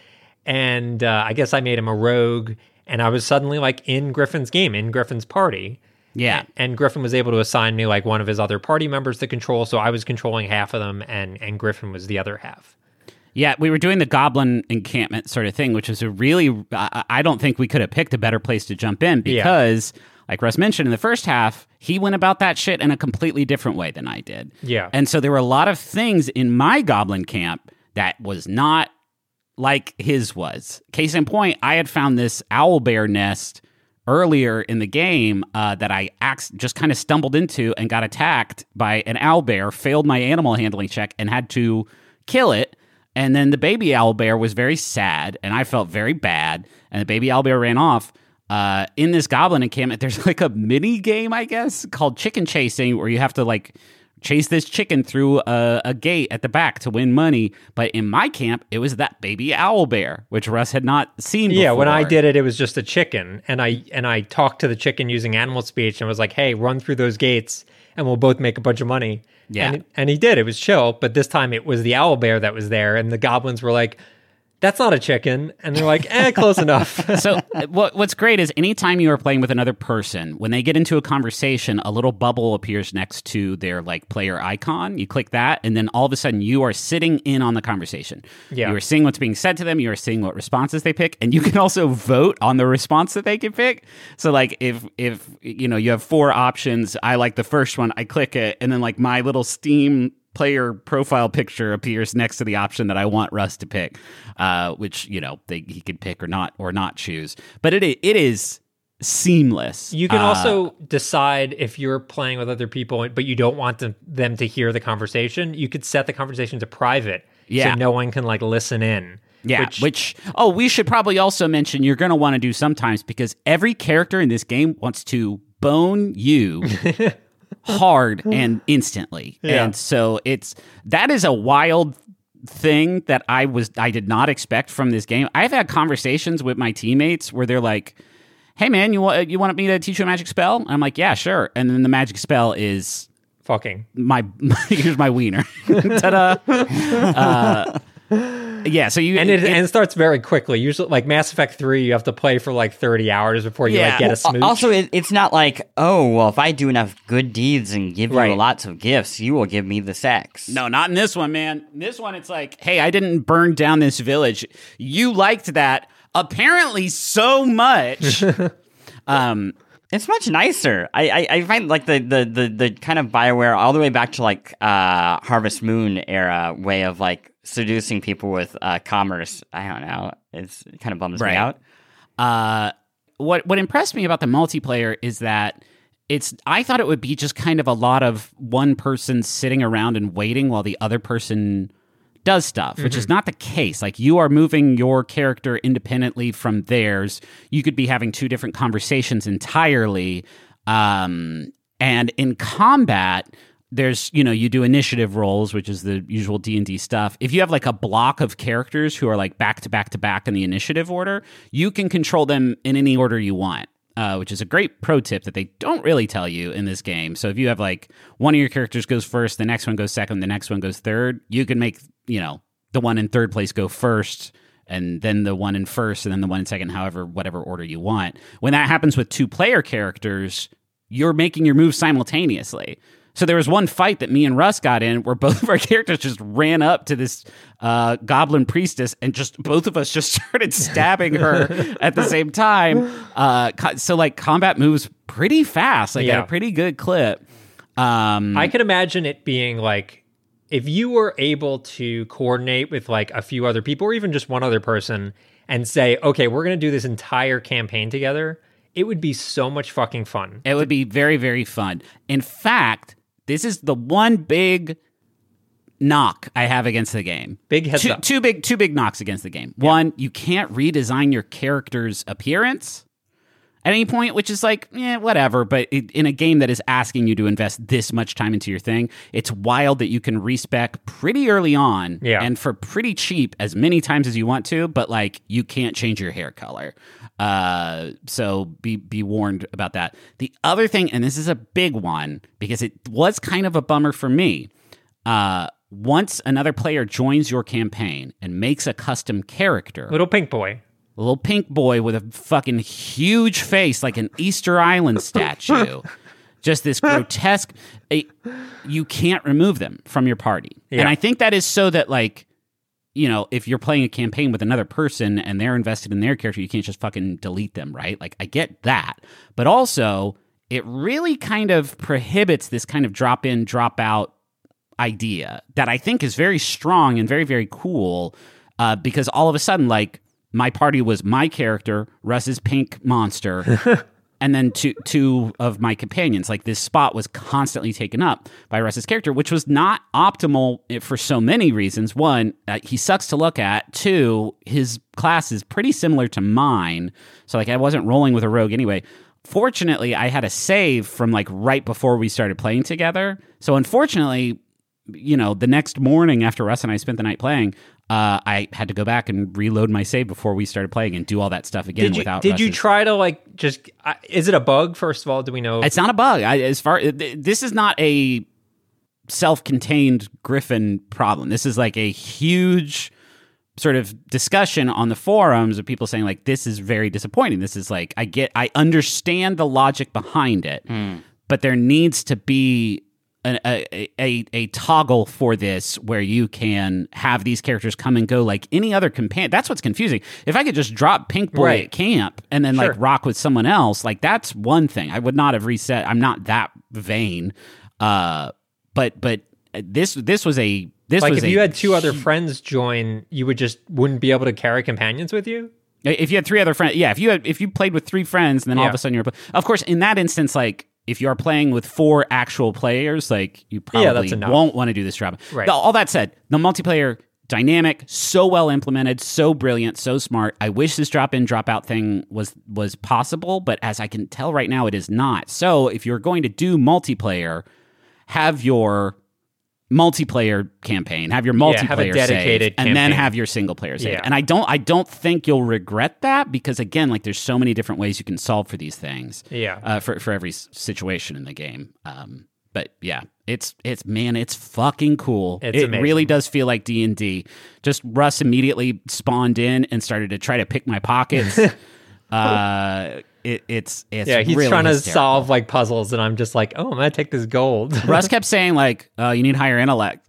And uh, I guess I made him a rogue. And I was suddenly like in Griffin's game, in Griffin's party. Yeah. And Griffin was able to assign me like one of his other party members to control. So I was controlling half of them and, and Griffin was the other half. Yeah, we were doing the goblin encampment sort of thing, which was a really, I I don't think we could have picked a better place to jump in Yeah. Like Russ mentioned in the first half, he went about that shit in a completely different way than I did. Yeah. And so there were a lot of things in my goblin camp that was not like his was. Case in point, I had found this owl bear nest earlier in the game uh, that I ac- just kind of stumbled into and got attacked by an owl bear, failed my animal handling check, and had to kill it. And then the baby owl bear was very sad, and I felt very bad. And the baby owl bear ran off. Uh, in this goblin encampment, there's like a mini game, I guess, called chicken chasing, where you have to like chase this chicken through a, a gate at the back to win money. But in my camp, it was that baby owl bear, which Russ had not seen. Yeah, when I did it, it was just a chicken, and I and I talked to the chicken using animal speech, and was like, "Hey, run through those gates, and we'll both make a bunch of money." Yeah. and, and he did. It was chill, but this time it was the owl bear that was there, and the goblins were like, "That's not a chicken," and they're like, "Eh, close enough." so what what's great is anytime you are playing with another person, when they get into a conversation, a little bubble appears next to their like player icon. You click that, and then all of a sudden you are sitting in on the conversation. Yeah. You are seeing what's being said to them. You are seeing what responses they pick, and you can also vote on the response that they can pick. So like if if you know you have four options, I like the first one. I click it, and then like my little Steam player profile picture appears next to the option that I want Russ to pick, uh, which you know they, he could pick or not or not choose. But it it is seamless. You can Uh, also decide if you're playing with other people, but you don't want them, them to hear the conversation. You could set the conversation to private, Yeah. so no one can like listen in. Yeah, which, which, oh, we should probably also mention you're going to want to do sometimes because every character in this game wants to bone you hard and instantly. Yeah. And so it's that is a wild thing that I was I did not expect from this game. I've had conversations with my teammates where they're like, "Hey man, you want you want me to teach you a magic spell?" And I'm like, "Yeah, sure." And then the magic spell is fucking my here's my wiener. Ta-da. Uh, yeah, so you and it, and it starts very quickly. Usually, like Mass Effect Three, you have to play for like thirty hours before you Yeah. like get a Al- smooch. Also, it, it's not like, oh, well, if I do enough good deeds and give you lots of gifts, you will give me the sex. No, not in this one, man. In this one, it's like, hey, I didn't burn down this village. You liked that apparently so much. um, It's much nicer. I, I, I find like the, the, the, the kind of Bioware all the way back to like uh, Harvest Moon era way of like seducing people with uh, commerce. I don't know. It's it kind of bums Right. me out. uh, what what impressed me about the multiplayer is that it's. I thought it would be just kind of a lot of one person sitting around and waiting while the other person does stuff, which is not the case. Like you are moving your character independently from theirs. You could be having two different conversations entirely. Um, and in combat, there's you know you do initiative rolls, which is the usual D and D stuff. If you have like a block of characters who are like back to back to back in the initiative order, you can control them in any order you want uh, which is a great pro tip that they don't really tell you in this game. So if you have like one of your characters goes first, the next one goes second, the next one goes third, you can make, you know, the one in third place go first and then the one in first and then the one in second, however, whatever order you want. When that happens with two player characters, you're making your moves simultaneously. So there was one fight that me and Russ got in where both of our characters just ran up to this uh, goblin priestess and just both of us just started stabbing her at the same time. Uh, so like combat moves pretty fast, like Yeah. at a pretty good clip. Um, I could imagine it being like if you were able to coordinate with like a few other people or even just one other person and say, okay, we're going to do this entire campaign together, it would be so much fucking fun. It would be very, very fun. In fact, this is the one big knock I have against the game. Big heads two, up. two big, two big knocks against the game. One, you can't redesign your character's appearance at any point, which is like, yeah, whatever. But it, in a game that is asking you to invest this much time into your thing, it's wild that you can respec pretty early on Yeah. and for pretty cheap as many times as you want to, but like you can't change your hair color. Uh, so be be warned about that. The other thing, and this is a big one because it was kind of a bummer for me. Uh, once another player joins your campaign and makes a custom character, Little pink boy. A little pink boy with a fucking huge face like an Easter Island statue. Just this grotesque. eh, you can't remove them from your party. And I think that is so that, like, you know, if you're playing a campaign with another person and they're invested in their character, you can't just fucking delete them, right? Like, I get that. But also, it really kind of prohibits this kind of drop in, drop out idea that I think is very strong and very, very cool uh, because all of a sudden, like, my party was my character, Russ's pink monster, and then two two of my companions. Like this spot was constantly taken up by Russ's character, which was not optimal for so many reasons. One, uh, he sucks to look at. Two, his class is pretty similar to mine, so like I wasn't rolling with a rogue anyway. Fortunately, I had a save from like right before we started playing together. So unfortunately, you know, the next morning after Russ and I spent the night playing, uh, I had to go back and reload my save before we started playing and do all that stuff again Did you without. did you try to like just uh, is it a bug first of all? Do we know? It's not a bug. I, as far this is not a self-contained Griffin problem. This is like a huge sort of discussion on the forums of people saying like this is very disappointing. This is like I get I understand the logic behind it, but there needs to be an, a, a a toggle for this where you can have these characters come and go like any other companion. That's what's confusing. If I could just drop Pink Boy Right. at camp and then like rock with someone else, like that's one thing. I would not have reset. I'm not that vain. Uh, but but this this was a this like was if you had two other friends join, you would just wouldn't be able to carry companions with you. If you had three other friends, yeah. If you had, if you played with three friends, and then all of a sudden you're, of course, in that instance, like if you are playing with four actual players, like you probably enough. won't want to do this drop. Right. All that said, the multiplayer dynamic, so well implemented, so brilliant, so smart. I wish this drop in drop out thing was was possible, but as I can tell right now, it is not. So if you're going to do multiplayer, have your multiplayer campaign, have your multiplayer Yeah, have a dedicated save, and then have your single player save. Yeah. And I don't I don't think you'll regret that because again, like there's so many different ways you can solve for these things. Yeah. Uh, for for every situation in the game. Um but yeah, it's it's man, it's fucking cool. It's it amazing. really does feel like D and D. Just Russ immediately spawned in and started to try to pick my pockets. uh, it, it's it's Yeah, he's really trying to hysterical. solve like puzzles, and I'm just like, oh, I'm gonna take this gold. Russ kept saying like, "Oh, you need higher intellect,"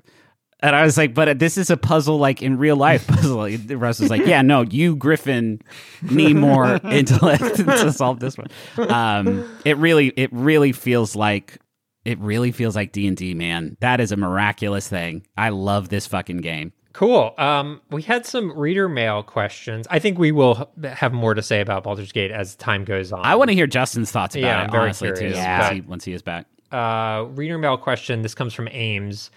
and I was like, "But this is a puzzle, like in real life puzzle." Russ was like, "Yeah, no, you Griffin need more intellect to solve this one." Um, it really, it really feels like. It really feels like D and D, man. That is a miraculous thing. I love this fucking game. Cool. Um, we had some reader mail questions. I think we will have more to say about Baldur's Gate as time goes on. I want to hear Justin's thoughts about Yeah, it. I'm very honestly, curious, too. Yeah. Once, he, once he is back. uh, reader mail question. This comes from Ames.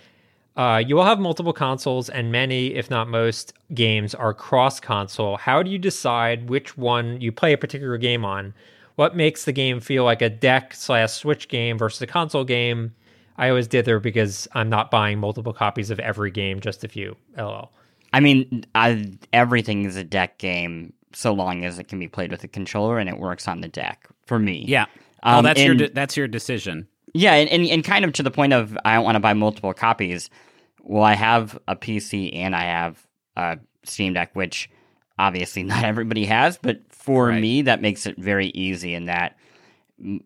Uh, you will have multiple consoles, and many, if not most, games are cross console. How do you decide which one you play a particular game on? What makes the game feel like a deck slash Switch game versus a console game? I always dither because I'm not buying multiple copies of every game, just a few. LL. I mean, I, everything is a deck game so long as it can be played with a controller and it works on the deck for me. Yeah. oh, Um, that's your de- that's your decision. Yeah, and, and, and kind of to the point of I don't want to buy multiple copies. Well, I have a PC and I have a Steam Deck, which obviously not everybody has, but for Right. me, that makes it very easy in that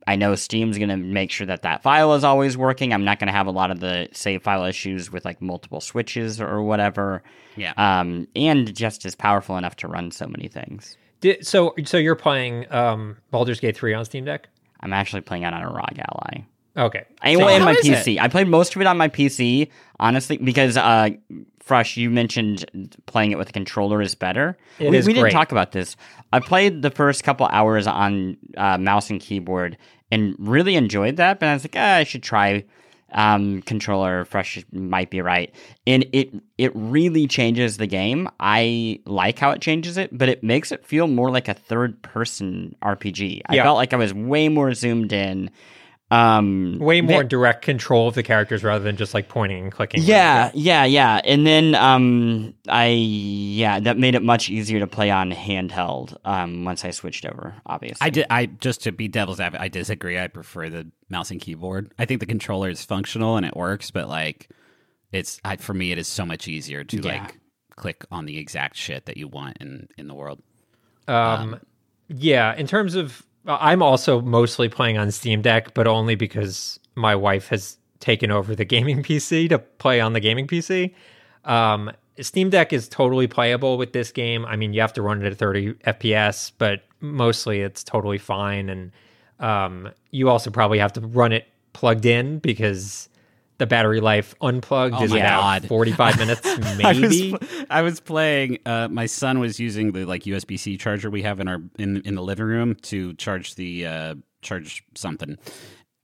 I know Steam's going to make sure that that file is always working. I'm not going to have a lot of the save file issues with like multiple switches or whatever. Yeah. Um, and just is powerful enough to run so many things. Did, so, so you're playing um, Baldur's Gate 3 on Steam Deck? I'm actually playing it on a ROG Ally. Okay. I well, in how my is it? PC. I played most of it on my PC, honestly, because uh, Fresh, you mentioned playing it with a controller is better. It we is we didn't talk about this. I played the first couple hours on uh, mouse and keyboard and really enjoyed that, but I was like, ah, I should try um, controller. Fresh might be right, and it it really changes the game. I like how it changes it, but it makes it feel more like a third person RPG. I Yeah. felt like I was way more zoomed in. Um, Way more ve- direct control of the characters rather than just like pointing and clicking. yeah, yeah, yeah. And then um I yeah, that made it much easier to play on handheld um once I switched over, obviously. I did. I just to be devil's advocate, I disagree. I prefer the mouse and keyboard. I think the controller is functional and it works, but like, it's I, for me, it is so much easier to Yeah. like click on the exact shit that you want in in the world. Um, yeah, in terms of, I'm also mostly playing on Steam Deck, but only because my wife has taken over the gaming PC to play on the gaming PC. Um, Steam Deck is totally playable with this game. I mean, you have to run it at 30 FPS, but mostly it's totally fine. And um, you also probably have to run it plugged in because the battery life unplugged Oh is about God. 45 minutes, I was, maybe. I was playing. Uh, my son was using the like USB C charger we have in our in in the living room to charge the uh, charge something,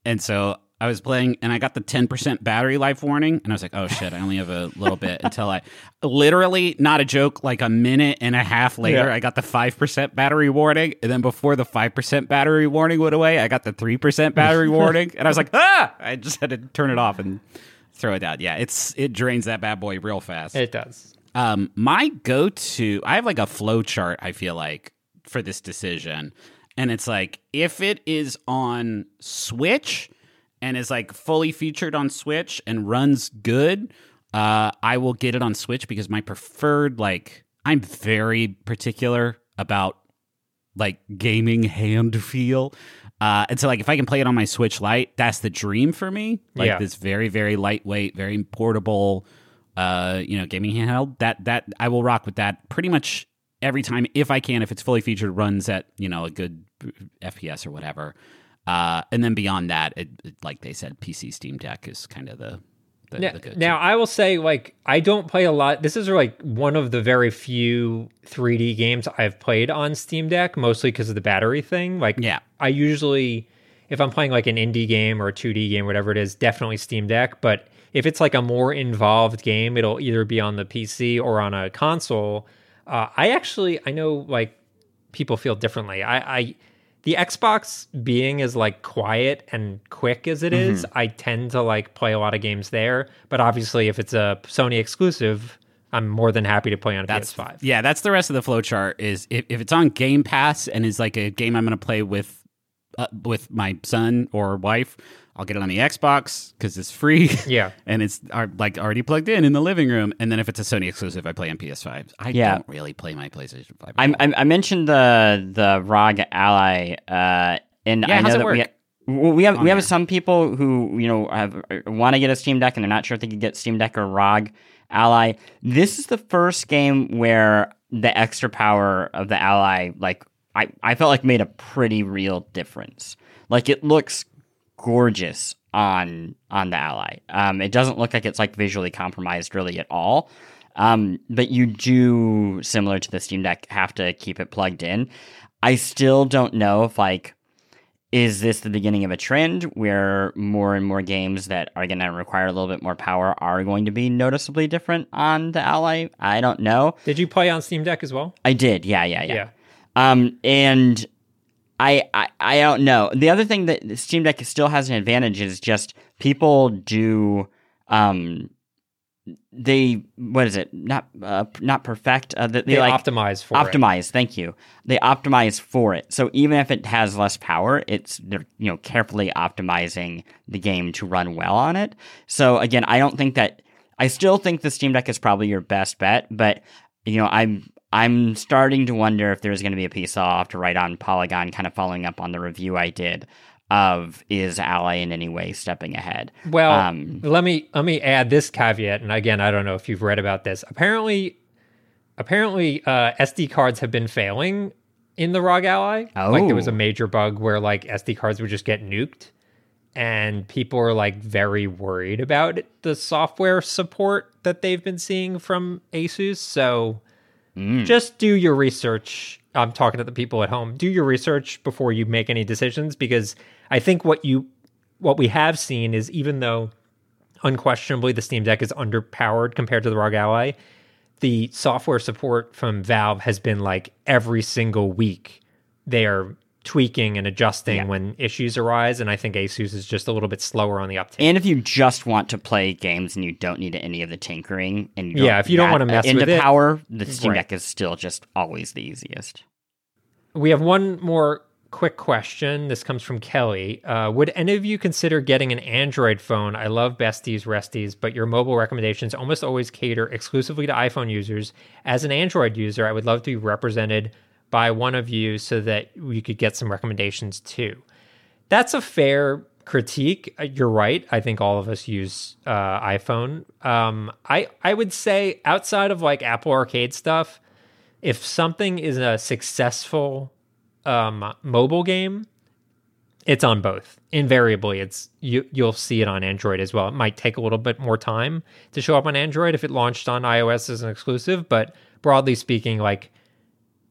and so I was playing, and I got the ten percent battery life warning, and I was like, "Oh shit, I only have a little bit." Until I, literally, not a joke, like a minute and a half later, Yeah. I got the five percent battery warning, and then before the five percent battery warning went away, I got the three percent battery warning, and I was like, "Ah!" I just had to turn it off and throw it out. Yeah, it's it drains that bad boy real fast. It does. Um, my go to, I have like a flow chart. I feel like for this decision, and it's like if it is on Switch and is like fully featured on Switch and runs good, uh, I will get it on Switch because my preferred like I'm very particular about like gaming hand feel. Uh, and so like if I can play it on my Switch Lite, that's the dream for me. Like Yeah. this very, very lightweight, very portable uh, you know, gaming handheld. That that I will rock with that pretty much every time if I can, if it's fully featured, runs at, you know, a good FPS or whatever. Uh, and then beyond that, it, it, like they said, PC Steam Deck is kind of the the, Now, the now I will say, like, I don't play a lot. This is like one of the very few 3D games I've played on Steam Deck, mostly because of the battery thing. Like, Yeah. I usually, if I'm playing like an indie game or a 2D game, whatever it is, definitely Steam Deck. But if it's like a more involved game, it'll either be on the PC or on a console. Uh, I actually, I know like people feel differently. I, I the Xbox being as like quiet and quick as it is, I tend to like play a lot of games there. But obviously, if it's a Sony exclusive, I'm more than happy to play on a That's PS5. Yeah, that's the rest of the flowchart. Is if, if it's on Game Pass and is like a game I'm going to play with uh, with my son or wife, I'll get it on the Xbox because it's free. Yeah. and it's like already plugged in in the living room. And then if it's a Sony exclusive, I play on PS5. I Yeah. don't really play my PlayStation Five. I, I, I mentioned the the ROG Ally, uh, and Yeah, I know how's it that we work? well, we have we have there. some people who you know have want to get a Steam Deck and they're not sure if they could get Steam Deck or ROG Ally. This is the first game where the extra power of the Ally, like I, I felt like made a pretty real difference. Like it looks gorgeous on on the Ally. Um, it doesn't look like it's like visually compromised really at all. Um, but you do, similar to the Steam Deck, have to keep it plugged in. I still don't know if like is this the beginning of a trend where more and more games that are going to require a little bit more power are going to be noticeably different on the Ally? I don't know. Did you play on Steam Deck as well? I did, yeah, yeah, yeah. Yeah. Um, and I, I I don't know. The other thing that Steam Deck still has an advantage is just people do um they what is it not uh, not perfect uh, they, They, they like optimize for it. optimize thank you they optimize for it so even if it has less power it's they're you know carefully optimizing the game to run well on it so again i don't think that i still think the steam deck is probably your best bet but you know i'm i'm starting to wonder if there's going to be a piece i'll have to write on polygon kind of following up on the review i did of is ally in any way stepping ahead Well, Um, let me let me add this caveat, and again, I don't know if you've read about this. Apparently, apparently, uh, SD cards have been failing in the ROG Ally. Oh. Like there was a Oh. major bug where like SD cards would just get nuked, and people are like very worried about it, the software support that they've been seeing from Asus. So Mm. just do your research. I'm talking to the people at home. Do your research before you make any decisions because I think what you what we have seen is even though unquestionably the Steam Deck is underpowered compared to the ROG Ally, the software support from Valve has been like every single week they are tweaking and adjusting Yeah. when issues arise and I think Asus is just a little bit slower on the uptake. And if you just want to play games and you don't need any of the tinkering, and Yeah, if you don't wanna mess into with it- power, the Steam Right. Deck is still just always the easiest. We have one more quick question. This comes from Kelly. Uh, would any of you consider getting an Android phone? I love besties, resties, but your mobile recommendations almost always cater exclusively to iPhone users. As an Android user, I would love to be represented by one of you so that we could get some recommendations too. That's a fair critique. Uh, You're right. I think all of us use uh, iPhone. Um, I I would say outside of like Apple Arcade stuff, if something is a successful um, mobile game, it's on both. Invariably, it's you. You'll see it on Android as well. It might take a little bit more time to show up on Android if it launched on iOS as an exclusive, but broadly speaking, like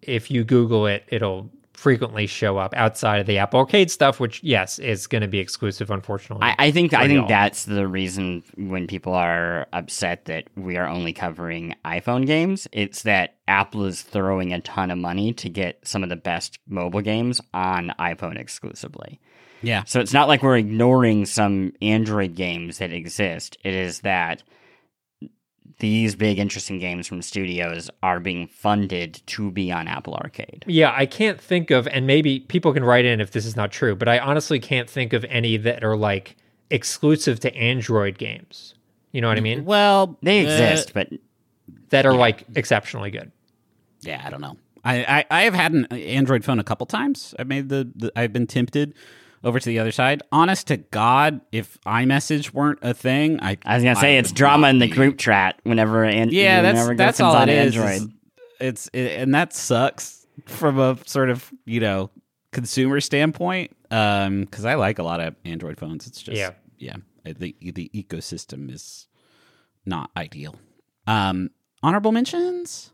if you Google it, it'll frequently show up outside of the Apple Arcade stuff, which yes is going to be exclusive. Unfortunately, I, I think I think y'all. that's the reason when people are upset that we are only covering iPhone games. It's that Apple is throwing a ton of money to get some of the best mobile games on iPhone exclusively. Yeah. So it's not like we're ignoring some Android games that exist. It is that these big interesting games from studios are being funded to be on Apple Arcade. Yeah, I can't think of, and maybe people can write in if this is not true, but I honestly can't think of any that are like exclusive to Android games. You know what I mean? Well, They uh, exist, but That are like exceptionally good. Yeah, I don't know. I, I, I have had an Android phone a couple times. I've made the, the I've been tempted over to the other side. Honest to God, if iMessage weren't a thing, I I was gonna say it's drama in the group chat whenever and Yeah, that's whenever that's Griffin's all on it is. Android. is It's it, and that sucks from a sort of you know consumer standpoint. Um, because I like a lot of Android phones. It's just Yeah. yeah. The the ecosystem is not ideal. Um, honorable mentions.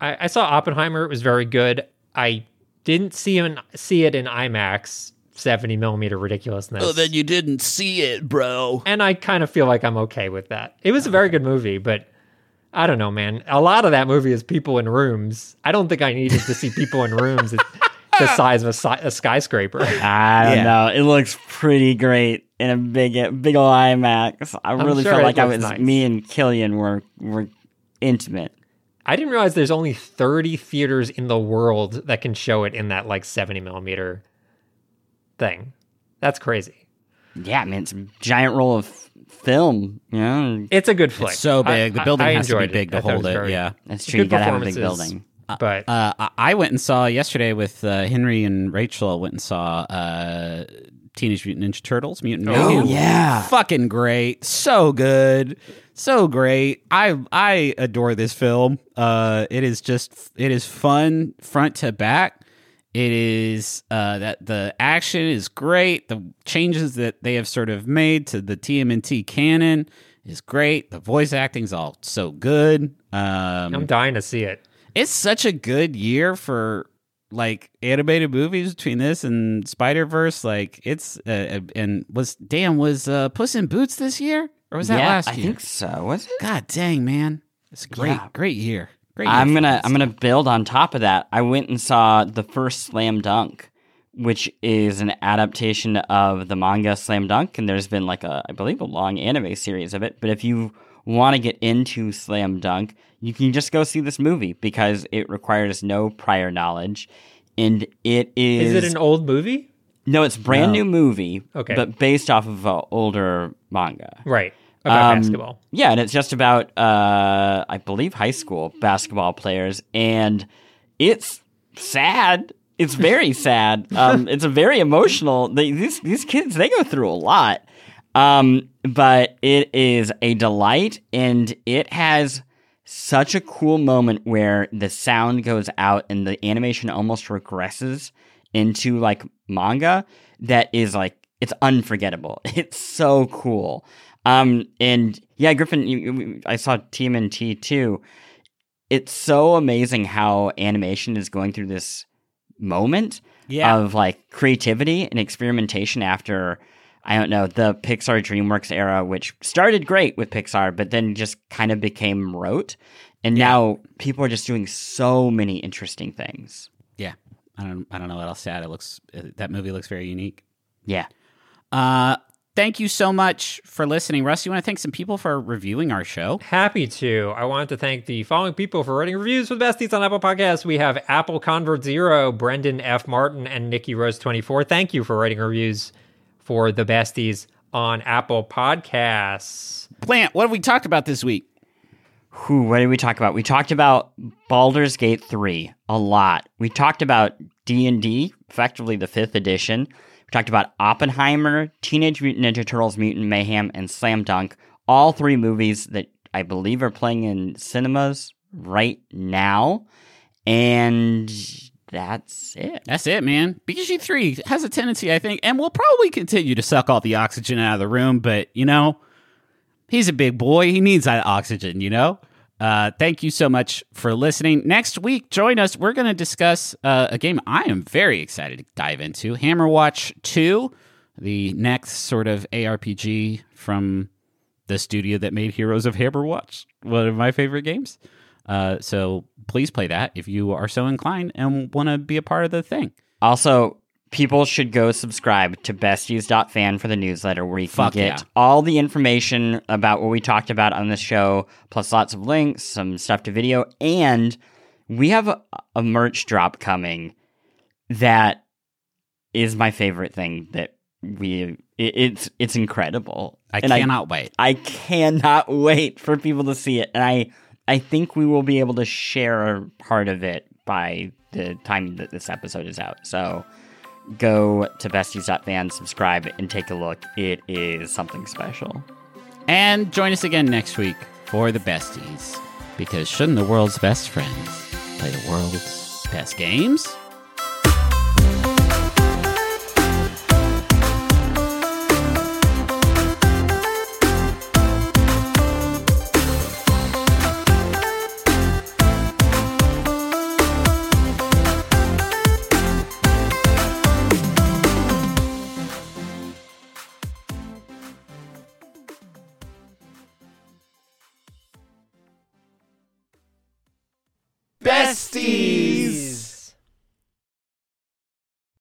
I, I saw Oppenheimer. It was very good. I didn't see him see it in IMAX, seventy millimeter ridiculousness. Oh, then you didn't see it, bro. and I kind of feel like I'm okay with that. It was a very good movie, but I don't know, man. A lot of that movie is people in rooms. I don't think I needed to see people in rooms the size of a, si- a skyscraper. I don't Yeah. know. It looks pretty great in a big, big ol' IMAX. I really sure felt like I was nice. me and Cillian were were intimate. I didn't realize there's only 30 theaters in the world that can show it in that like 70 millimeter thing. That's crazy. Yeah, I mean it's a giant roll of film. Yeah, It's a good flick. It's so I- big. the building I has to be big I to hold it. very- Yeah. that's true. You gotta have a big building. But Uh, I- I went and saw yesterday with uh, Henry and Rachel. Went and saw uh, Teenage Mutant Ninja Turtles. Mutant Oh, Mayhem. yeah. fucking great, so good, so great. I I adore this film. Uh, it is just it is fun front to back. It is uh, that the action is great. The changes that they have sort of made to the TMNT canon is great. The voice acting's all so good. Um, I'm dying to see it. it's such a good year for like animated movies between this and Spider Verse. Like it's uh, and was damn was uh, Puss in Boots this year or was that yeah, last year? I think so. Was it? God dang man, it's a great Yeah. great year. Great. I'm gonna. I'm gonna build on top of that. I went and saw the first Slam Dunk, which is an adaptation of the manga Slam Dunk, and there's been like a I believe a long anime series of it. But if you want to get into Slam Dunk, you can just go see this movie because it requires no prior knowledge, and it is. Is it an old movie? no? It's a brand new movie, Okay. but based off of an older manga. Right. About Um, basketball. Yeah, and it's just about uh I believe high school basketball players and it's sad. It's very sad. Um it's a very emotional. They, these these kids they go through a lot. Um but it is a delight and it has such a cool moment where the sound goes out and the animation almost regresses into like manga that is like it's unforgettable. It's so cool. Um and yeah, Griffin, you, you, I saw TMNT too. It's so amazing how animation is going through this moment Yeah. of like creativity and experimentation after I don't know the Pixar DreamWorks era, which started great with Pixar, but then just kind of became rote, and now people are just doing so many interesting things. yeah. I don't I don't know what else to add. It looks uh, that movie looks very unique. Yeah, Uh, thank you so much for listening, Russ. You want to thank some people for reviewing our show? Happy to. I wanted to thank the following people for writing reviews for the besties on Apple Podcasts. We have Apple Convert Zero, Brendan F. Martin, and Nikki Rose 24. Thank you for writing reviews for the besties on Apple Podcasts. Plante. What have we talked about this week? Whew, what did we talk about? We talked about Baldur's Gate 3 a lot. We talked about D&D, effectively the 5th edition. Talked about Oppenheimer, Teenage Mutant Ninja Turtles, Mutant Mayhem, and Slam Dunk. All three movies that I believe are playing in cinemas right now. And that's it. That's it, man. BG three has a tendency, I think, and will probably continue to suck all the oxygen out of the room. But you know, he's a big boy. He needs that oxygen. You know. Uh, thank you so much for listening. Next week, join us. We're going to discuss uh, a game I am very excited to dive into Hammerwatch 2, the next sort of ARPG from the studio that made Heroes of Hammerwatch, one of my favorite games. Uh, so please play that if you are so inclined and want to be a part of the thing. Also, people should go subscribe to besties.fan for the newsletter where you can Fuck get yeah. all the information about what we talked about on the show, plus lots of links, some stuff to video, and we have a, a merch drop coming that is my favorite thing that we it, it's it's incredible. I And cannot wait. I cannot wait for people to see it. And I I think we will be able to share part of it by the time that this episode is out. So go to besties.fan, subscribe, and take a look. It is something special. And join us again next week for the besties. Because shouldn't the world's best friends play the world's best games?